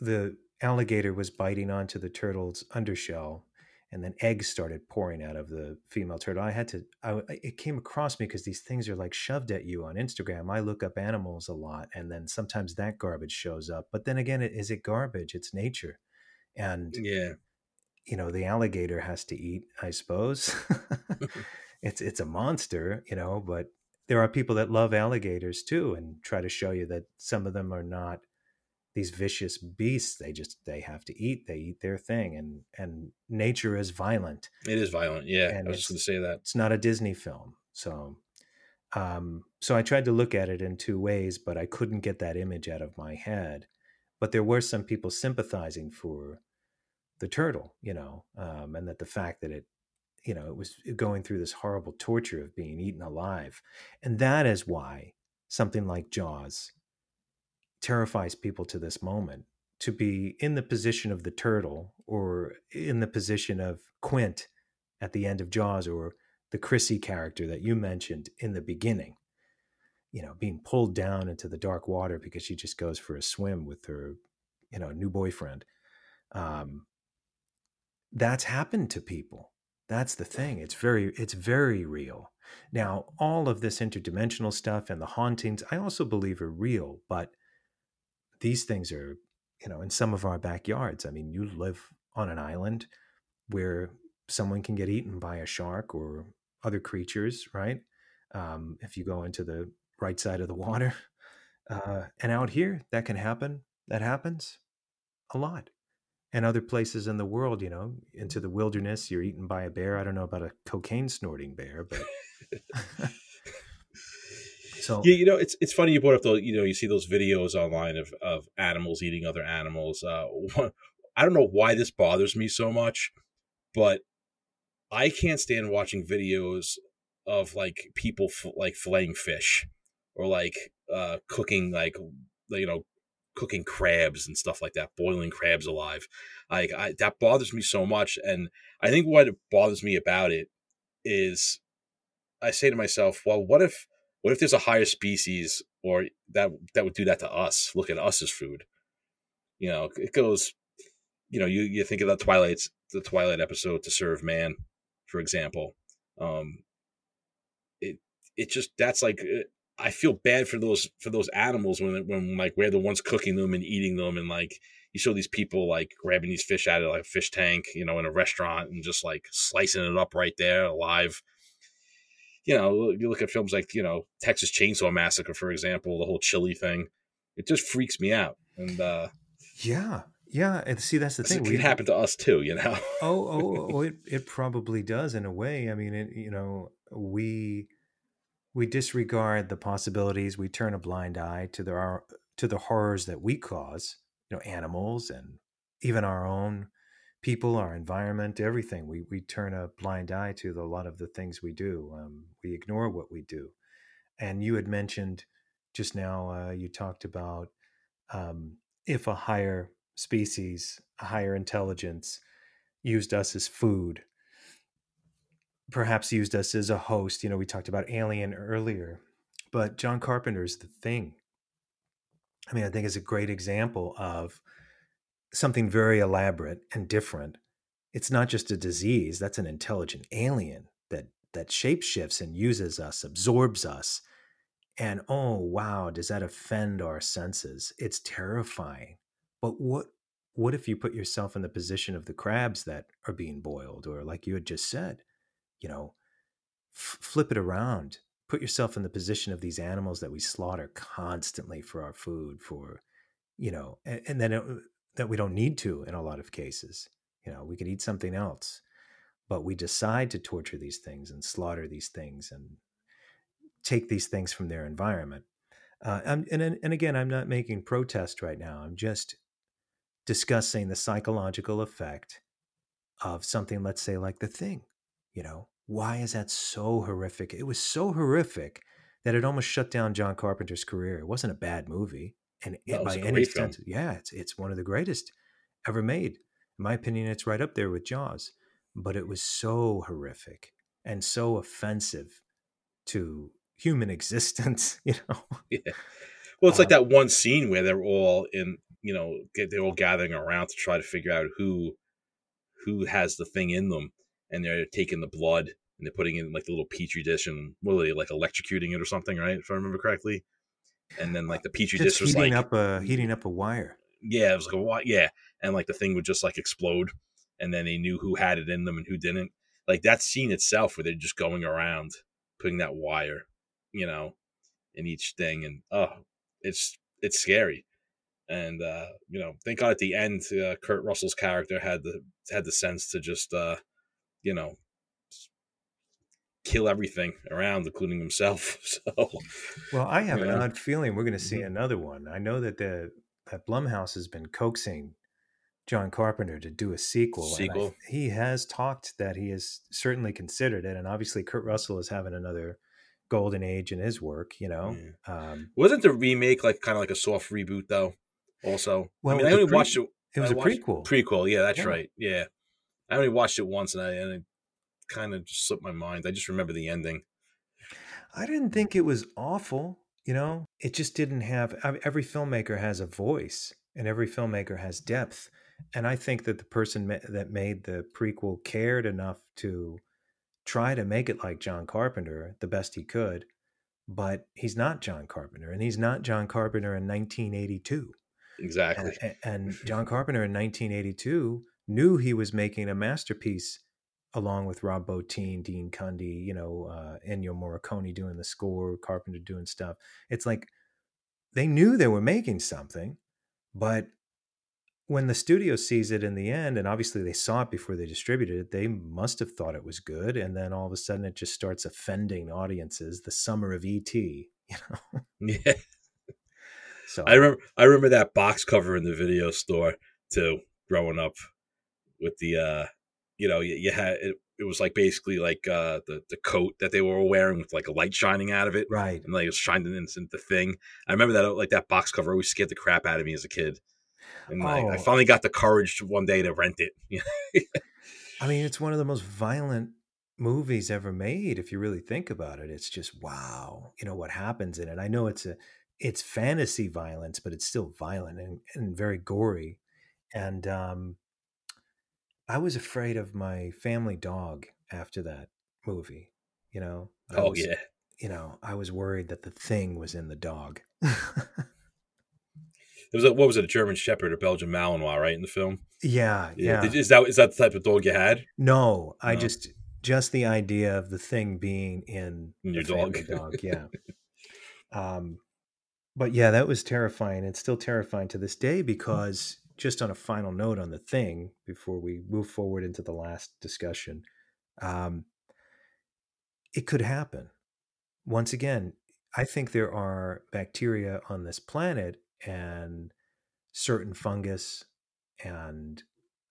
the alligator was biting onto the turtle's undershell and then eggs started pouring out of the female turtle. I had to, I, it came across me because these things are like shoved at you on Instagram. I look up animals a lot, and then sometimes that garbage shows up. But then again, is it garbage? It's nature, and yeah, you know the alligator has to eat i suppose. It's it's a monster you know but there are people that love alligators too and try to show you that some of them are not these vicious beasts. They just they have to eat they eat their thing and and nature is violent. It is violent yeah and i was just going to say that. it's not a disney film so um so i tried to look at it in two ways but i couldn't get that image out of my head. But there were some people sympathizing for the turtle, you know, um, and that the fact that it, you know, it was going through this horrible torture of being eaten alive. And that is why something like Jaws terrifies people to this moment to be in the position of the turtle or in the position of Quint at the end of Jaws or the Chrissy character that you mentioned in the beginning, you know, being pulled down into the dark water because she just goes for a swim with her, you know, new boyfriend. Um, that's happened to people. That's the thing it's very it's very real. Now all of this interdimensional stuff and the hauntings i also believe are real but these things are you know in some of our backyards i mean you live on an island where someone can get eaten by a shark or other creatures right? Um, if you go into the right side of the water uh, and out here that can happen that happens a lot and other places in the world, you know, into the wilderness, you're eaten by a bear. I don't know about a cocaine snorting bear, but so yeah, you know, it's it's funny you brought up the you know you see those videos online of of animals eating other animals. Uh, I don't know why this bothers me so much, but I can't stand watching videos of like people f- like filleting fish or like uh cooking like you know cooking crabs and stuff like that, boiling crabs alive. Like I, that bothers me so much, and I think what bothers me about it is, I say to myself, well, what if what if there's a higher species or that that would do that to us? Look at us as food. You know, it goes. You know, you you think of the Twilight the Twilight episode to serve man, for example. Um, it it just that's like I feel bad for those for those animals when when like we're the ones cooking them and eating them and like you show these people like grabbing these fish out of like a fish tank, you know, in a restaurant and just like slicing it up right there alive. you know, you look at films like you know Texas Chainsaw Massacre, for example, the whole chili thing. It just freaks me out, and uh, yeah, yeah. And see, that's the thing. It can happen to us too, you know. oh, oh, oh, it it probably does in a way. I mean, it, you know, we we disregard the possibilities. We turn a blind eye to the to the horrors that we cause. You know, animals and even our own people, our environment, everything. We we turn a blind eye to the, a lot of the things we do. Um, we ignore what we do. And you had mentioned just now. Uh, you talked about um, if a higher species, a higher intelligence, used us as food, perhaps used us as a host. You know, we talked about Alien earlier, but John Carpenter's The Thing. I mean, I think is a great example of something very elaborate and different. It's not just a disease, that's an intelligent alien that that shapeshifts and uses us, absorbs us. And oh wow, does that offend our senses? It's terrifying. But what what if you put yourself in the position of the crabs that are being boiled or like you had just said, you know, f- flip it around. Put yourself in the position of these animals that we slaughter constantly for our food for you know, and, and then it, that we don't need to in a lot of cases. You know, we could eat something else, but we decide to torture these things and slaughter these things and take these things from their environment. Uh, and and again, I'm not making protest right now. I'm just discussing the psychological effect of something, let's say, like the thing. You know, why is that so horrific? It was so horrific that it almost shut down John Carpenter's career. It wasn't a bad movie and it, by any extent, yeah, it's it's one of the greatest ever made. In my opinion, it's right up there with Jaws. But it was so horrific and so offensive to human existence, you know. Yeah. Well, it's um, like that one scene where they're all in, you know, they're all gathering around to try to figure out who who has the thing in them, and they're taking the blood and they're putting it in like the little petri dish and what are they like electrocuting it or something, right? If I remember correctly and then like the petri dish was heating like up a heating up a wire. Yeah, it was like a wire. Yeah, and like the thing would just like explode, and then they knew who had it in them and who didn't. Like that scene itself, where they're just going around putting that wire, you know, in each thing, and oh, it's it's scary. And uh, you know, thank God at the end, uh, Kurt Russell's character had the had the sense to just, uh, you know, kill everything around, including himself. So, well, I have an odd feeling we're going to see mm-hmm. another one. I know that the that Blumhouse has been coaxing John Carpenter to do a sequel. Sequel. I, he has talked that he has certainly considered it, and obviously Kurt Russell is having another golden age in his work. You know, yeah. um, wasn't the remake like kind of like a soft reboot though? Also, well, I mean, I only pre- watched it. It was I a prequel. Prequel, yeah, that's yeah. right. Yeah, I only watched it once, and I and kind of just slipped my mind. I just remember the ending. I didn't think it was awful. You know, it just didn't have. Every filmmaker has a voice, and every filmmaker has depth. And I think that the person that made the prequel cared enough to try to make it like John Carpenter the best he could. But he's not John Carpenter, and he's not John Carpenter in 1982. Exactly. And, and John Carpenter in 1982 knew he was making a masterpiece along with Rob Bottin, Dean Cundey, you know, uh, Ennio Morricone doing the score, Carpenter doing stuff. It's like they knew they were making something, but when the studio sees it in the end, and obviously they saw it before they distributed it, they must have thought it was good. And then all of a sudden it just starts offending audiences. The summer of ET, you know? Yeah. So I remember I remember that box cover in the video store too, growing up with the uh you know, you, you had it, it was like basically like uh, the the coat that they were wearing with like a light shining out of it, right? And like it was shining into the thing. I remember that like that box cover always scared the crap out of me as a kid, and oh. I, I finally got the courage one day to rent it. I mean, it's one of the most violent movies ever made. If you really think about it, it's just wow. You know what happens in it. I know it's a it's fantasy violence, but it's still violent and, and very gory. And um, I was afraid of my family dog after that movie. You know. I oh was, yeah. You know, I was worried that the thing was in the dog. it was a, what was it? A German Shepherd or Belgian Malinois, right? In the film. Yeah, yeah. Is that is that the type of dog you had? No, I no. just just the idea of the thing being in Your the family dog. dog, yeah. um, but yeah, that was terrifying. It's still terrifying to this day because just on a final note on the thing before we move forward into the last discussion, um, it could happen. Once again, I think there are bacteria on this planet and certain fungus and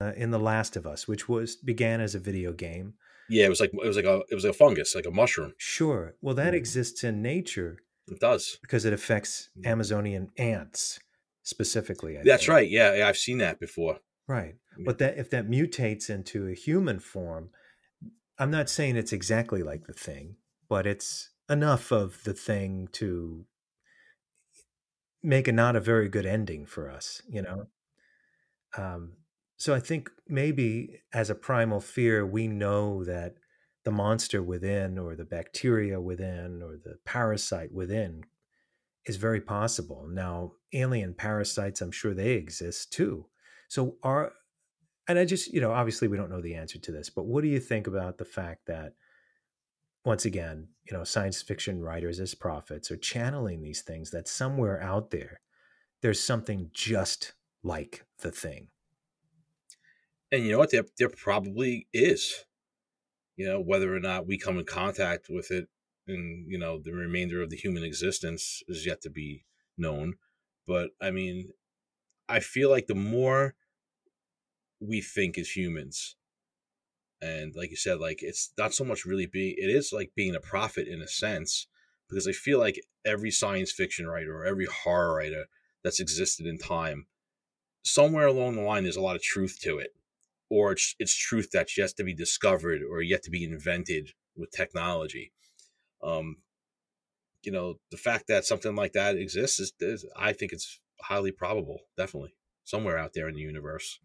uh, in The Last of Us, which was began as a video game. Yeah, it was like it was like a it was like a fungus, like a mushroom. Sure. Well, that exists in nature It does. because it affects Amazonian ants specifically. I That's think. right. Yeah, yeah, I've seen that before. Right. But that if that mutates into a human form, I'm not saying it's exactly like the thing, but it's enough of the thing to make a not a very good ending for us, you know. Um, so I think maybe as a primal fear, we know that the monster within, or the bacteria within, or the parasite within is very possible. Now, alien parasites, I'm sure they exist too. So are and I just, you know, obviously we don't know the answer to this, but what do you think about the fact that once again, you know, science fiction writers as prophets are channeling these things that somewhere out there there's something just like the thing. And you know what? There, there probably is. You know, whether or not we come in contact with it in, you know, the remainder of the human existence is yet to be known. But I mean, I feel like the more we think as humans, and like you said, like it's not so much really being, it is like being a prophet in a sense, because I feel like every science fiction writer or every horror writer that's existed in time, somewhere along the line, there's a lot of truth to it or it's, it's truth that's yet to be discovered or yet to be invented with technology. Um, you know, the fact that something like that exists is, is, I think it's highly probable, definitely somewhere out there in the universe.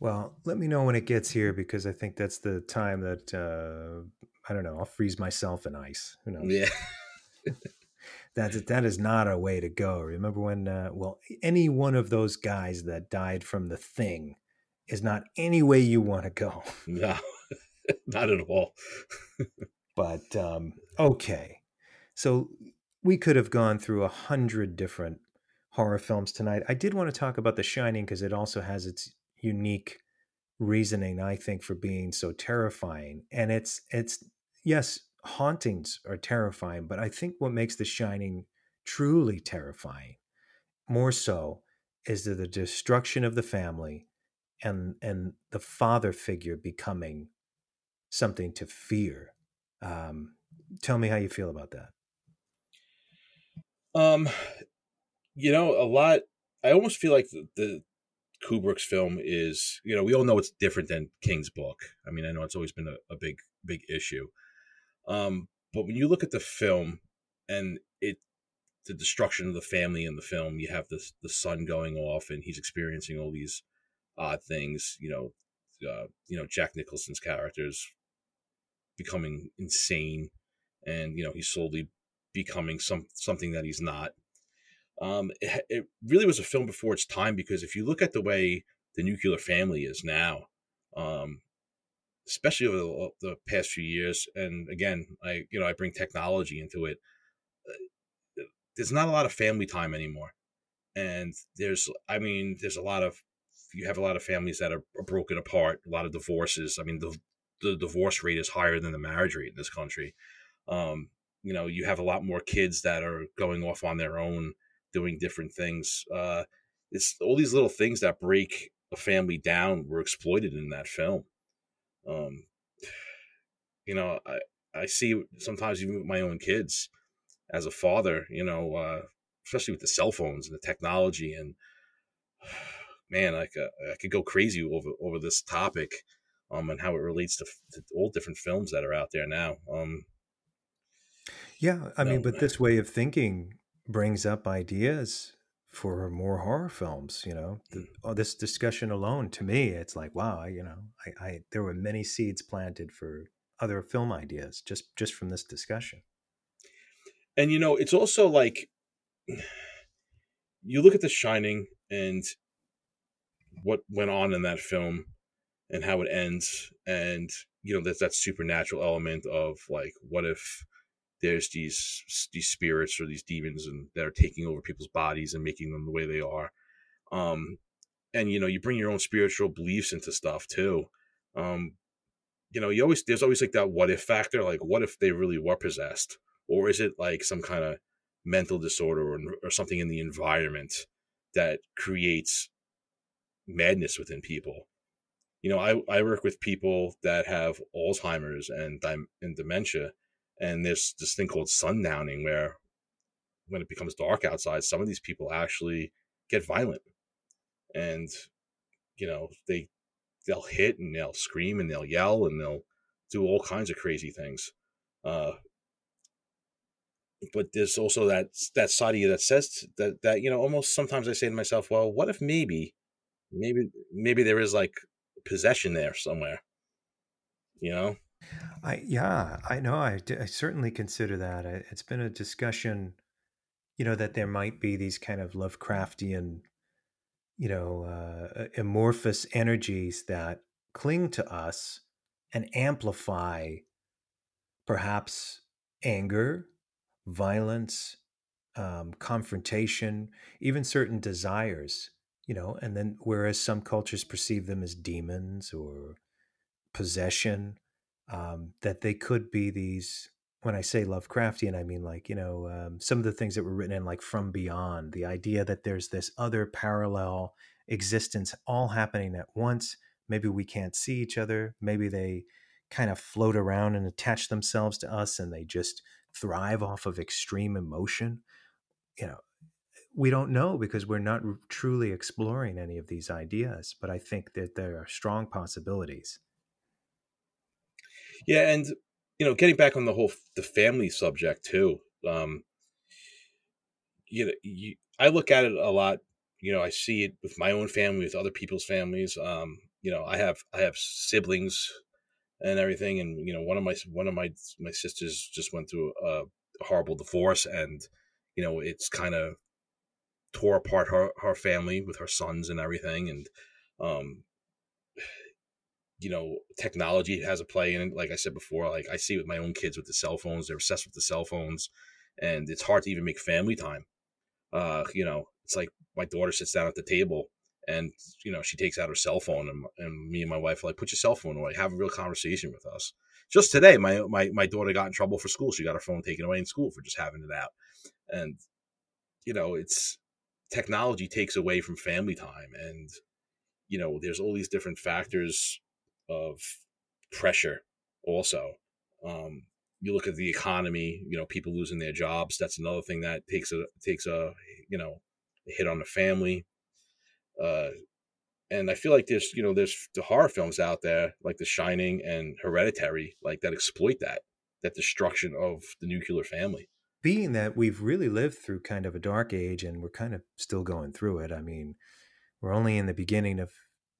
Well, let me know when it gets here because I think that's the time that uh, I don't know. I'll freeze myself in ice. Who knows? Yeah. That's that is not a way to go. Remember when? Uh, well, any one of those guys that died from the thing is not any way you want to go. No, not at all. but um, okay, so we could have gone through a hundred different horror films tonight. I did want to talk about The Shining because it also has its unique reasoning, I think, for being so terrifying. And it's it's yes, hauntings are terrifying, but I think what makes The Shining truly terrifying, more so, is the, the destruction of the family and and the father figure becoming something to fear. Um, tell me how you feel about that. Um, you know, a lot. I almost feel like the, the Kubrick's film is, you know, we all know it's different than King's book. I mean, I know it's always been a, a big, big issue. Um, but when you look at the film and it, the destruction of the family in the film, you have this the son going off and he's experiencing all these odd things. You know, uh, you know Jack Nicholson's characters becoming insane, and you know he's slowly becoming some something that he's not. Um, it, it really was a film before its time because if you look at the way the nuclear family is now, um, especially over the, the past few years, and again, I you know I bring technology into it. uh, There's not a lot of family time anymore, and there's I mean there's a lot of you have a lot of families that are broken apart, a lot of divorces. I mean the the divorce rate is higher than the marriage rate in this country. Um, you know, you have a lot more kids that are going off on their own, doing different things. Uh, it's all these little things that break a family down were exploited in that film. Um, you know, I I see sometimes even with my own kids, as a father, you know, uh, especially with the cell phones and the technology, and man, I could I could go crazy over over this topic, um, and how it relates to, to all different films that are out there now. Um, Yeah, I mean, but this way of thinking brings up ideas for more horror films. You know, the, oh, this discussion alone, to me, it's like, wow, I, you know, I, I there were many seeds planted for other film ideas just just from this discussion. and you know, it's also like you look at The Shining and what went on in that film and how it ends, and you know, there's that supernatural element of like, what if there's these these spirits or these demons and that are taking over people's bodies and making them the way they are. Um, and you know, you bring your own spiritual beliefs into stuff too. Um, you know, you always there's always like that what if factor, like what if they really were possessed, or is it like some kind of mental disorder or, or something in the environment that creates madness within people? You know, I, I work with people that have Alzheimer's and and dementia, and there's this thing called sundowning where when it becomes dark outside, some of these people actually get violent, and you know they they'll hit and they'll scream and they'll yell and they'll do all kinds of crazy things. Uh, but there's also that that side of you that says that that you know almost sometimes I say to myself, well, what if maybe, maybe maybe there is like possession there somewhere, you know? I yeah, I know. I, I certainly consider that. It's been a discussion, you know, that there might be these kind of Lovecraftian, you know, uh, amorphous energies that cling to us and amplify perhaps anger, violence, um, confrontation, even certain desires, you know, and then whereas some cultures perceive them as demons or possession um, that they could be these when I say Lovecraftian, I mean like, you know, um, some of the things that were written in like From Beyond, the idea that there's this other parallel existence all happening at once. Maybe we can't see each other. Maybe they kind of float around and attach themselves to us and they just thrive off of extreme emotion. You know, we don't know because we're not truly exploring any of these ideas, but I think that there are strong possibilities. Yeah, and you know, getting back on the whole the family subject too. Um, you know, you, I look at it a lot. You know, I see it with my own family, with other people's families. Um, you know, I have I have siblings and everything, and you know, one of my one of my my sisters just went through a horrible divorce, and you know, it's kind of tore apart her her family with her sons and everything, and um, you know technology has a play in it. Like i said before like i see with my own kids with the cell phones they're obsessed with the cell phones and it's hard to even make family time. Uh you know it's like my daughter sits down at the table and you know she takes out her cell phone and, and me and my wife are like put your cell phone away. Have a real conversation with us. Just today my, my my daughter got in trouble for school. She got her phone taken away in school for just having it out. And you know it's technology takes away from family time and you know there's all these different factors of pressure also. Um, you look at the economy you know people losing their jobs that's another thing that takes a takes a you know a hit on the family. Uh, and i feel like there's you know there's the horror films out there like the shining and hereditary like that exploit that that destruction of the nuclear family being that we've really lived through kind of a dark age and we're kind of still going through it i mean we're only in the beginning of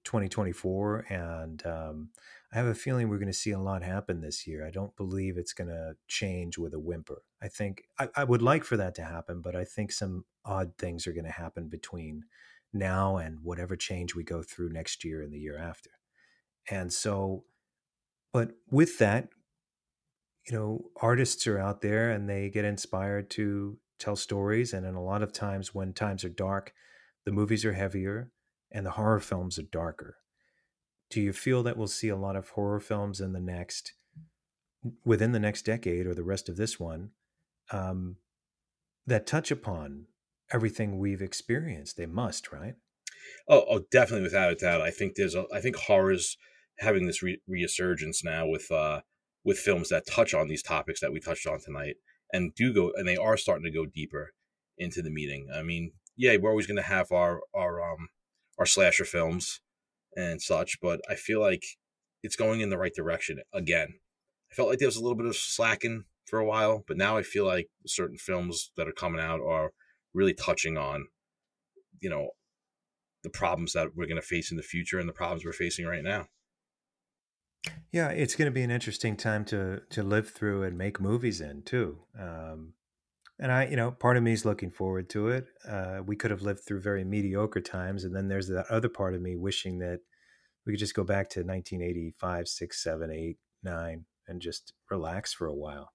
2024 and um, i have a feeling we're going to see a lot happen this year. I don't believe it's going to change with a whimper. I think I, I, would like for that to happen but i think some odd things are going to happen between now and whatever change we go through next year and the year after. And so but with that you know artists are out there and they get inspired to tell stories and in a lot of times when times are dark the movies are heavier and the horror films are darker. Do you feel that we'll see a lot of horror films in the next, within the next decade or the rest of this one, um, that touch upon everything we've experienced? They must, right? Oh, oh, definitely, without a doubt. I think there's a. I think horror's having this re- resurgence now with uh with films that touch on these topics that we touched on tonight and do go and they are starting to go deeper into the meeting. I mean, yeah, we're always going to have our our um our slasher films and such, but I feel like it's going in the right direction again. I felt like there was a little bit of slacking for a while, but now I feel like certain films that are coming out are really touching on, you know, the problems that we're going to face in the future and the problems we're facing right now. Yeah, it's going to be an interesting time to to live through and make movies in too. Um, and I, you know, part of me is looking forward to it. Uh, we could have lived through very mediocre times, and then there's that other part of me wishing that we could just go back to 1985, six, seven, eight, nine and just relax for a while.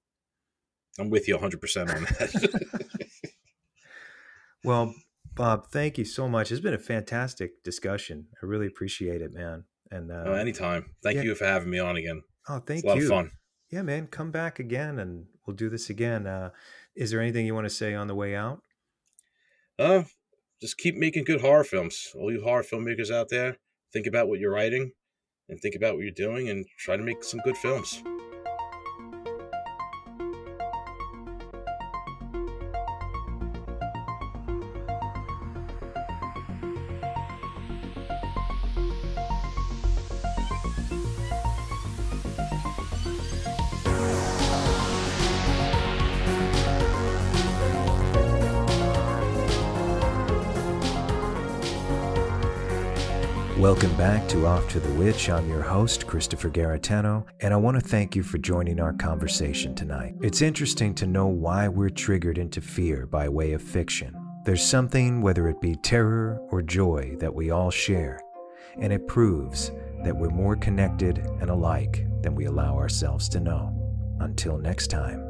I'm with you 100% on that. well, Bob, thank you so much. It's been a fantastic discussion. I really appreciate it, man. And uh, oh, anytime. Thank yeah. you for having me on again. Oh, thank it's a lot you. Of fun. Yeah, man. Come back again, and we'll do this again. Uh, is there anything you want to say on the way out? Uh, just keep making good horror films. All you horror filmmakers out there, think about what you're writing, and think about what you're doing, and try to make some good films. Welcome back to Off to the Witch. I'm your host, Christopher Garetano, and I want to thank you for joining our conversation tonight. It's interesting to know why we're triggered into fear by way of fiction. There's something, whether it be terror or joy, that we all share, and it proves that we're more connected and alike than we allow ourselves to know. Until next time.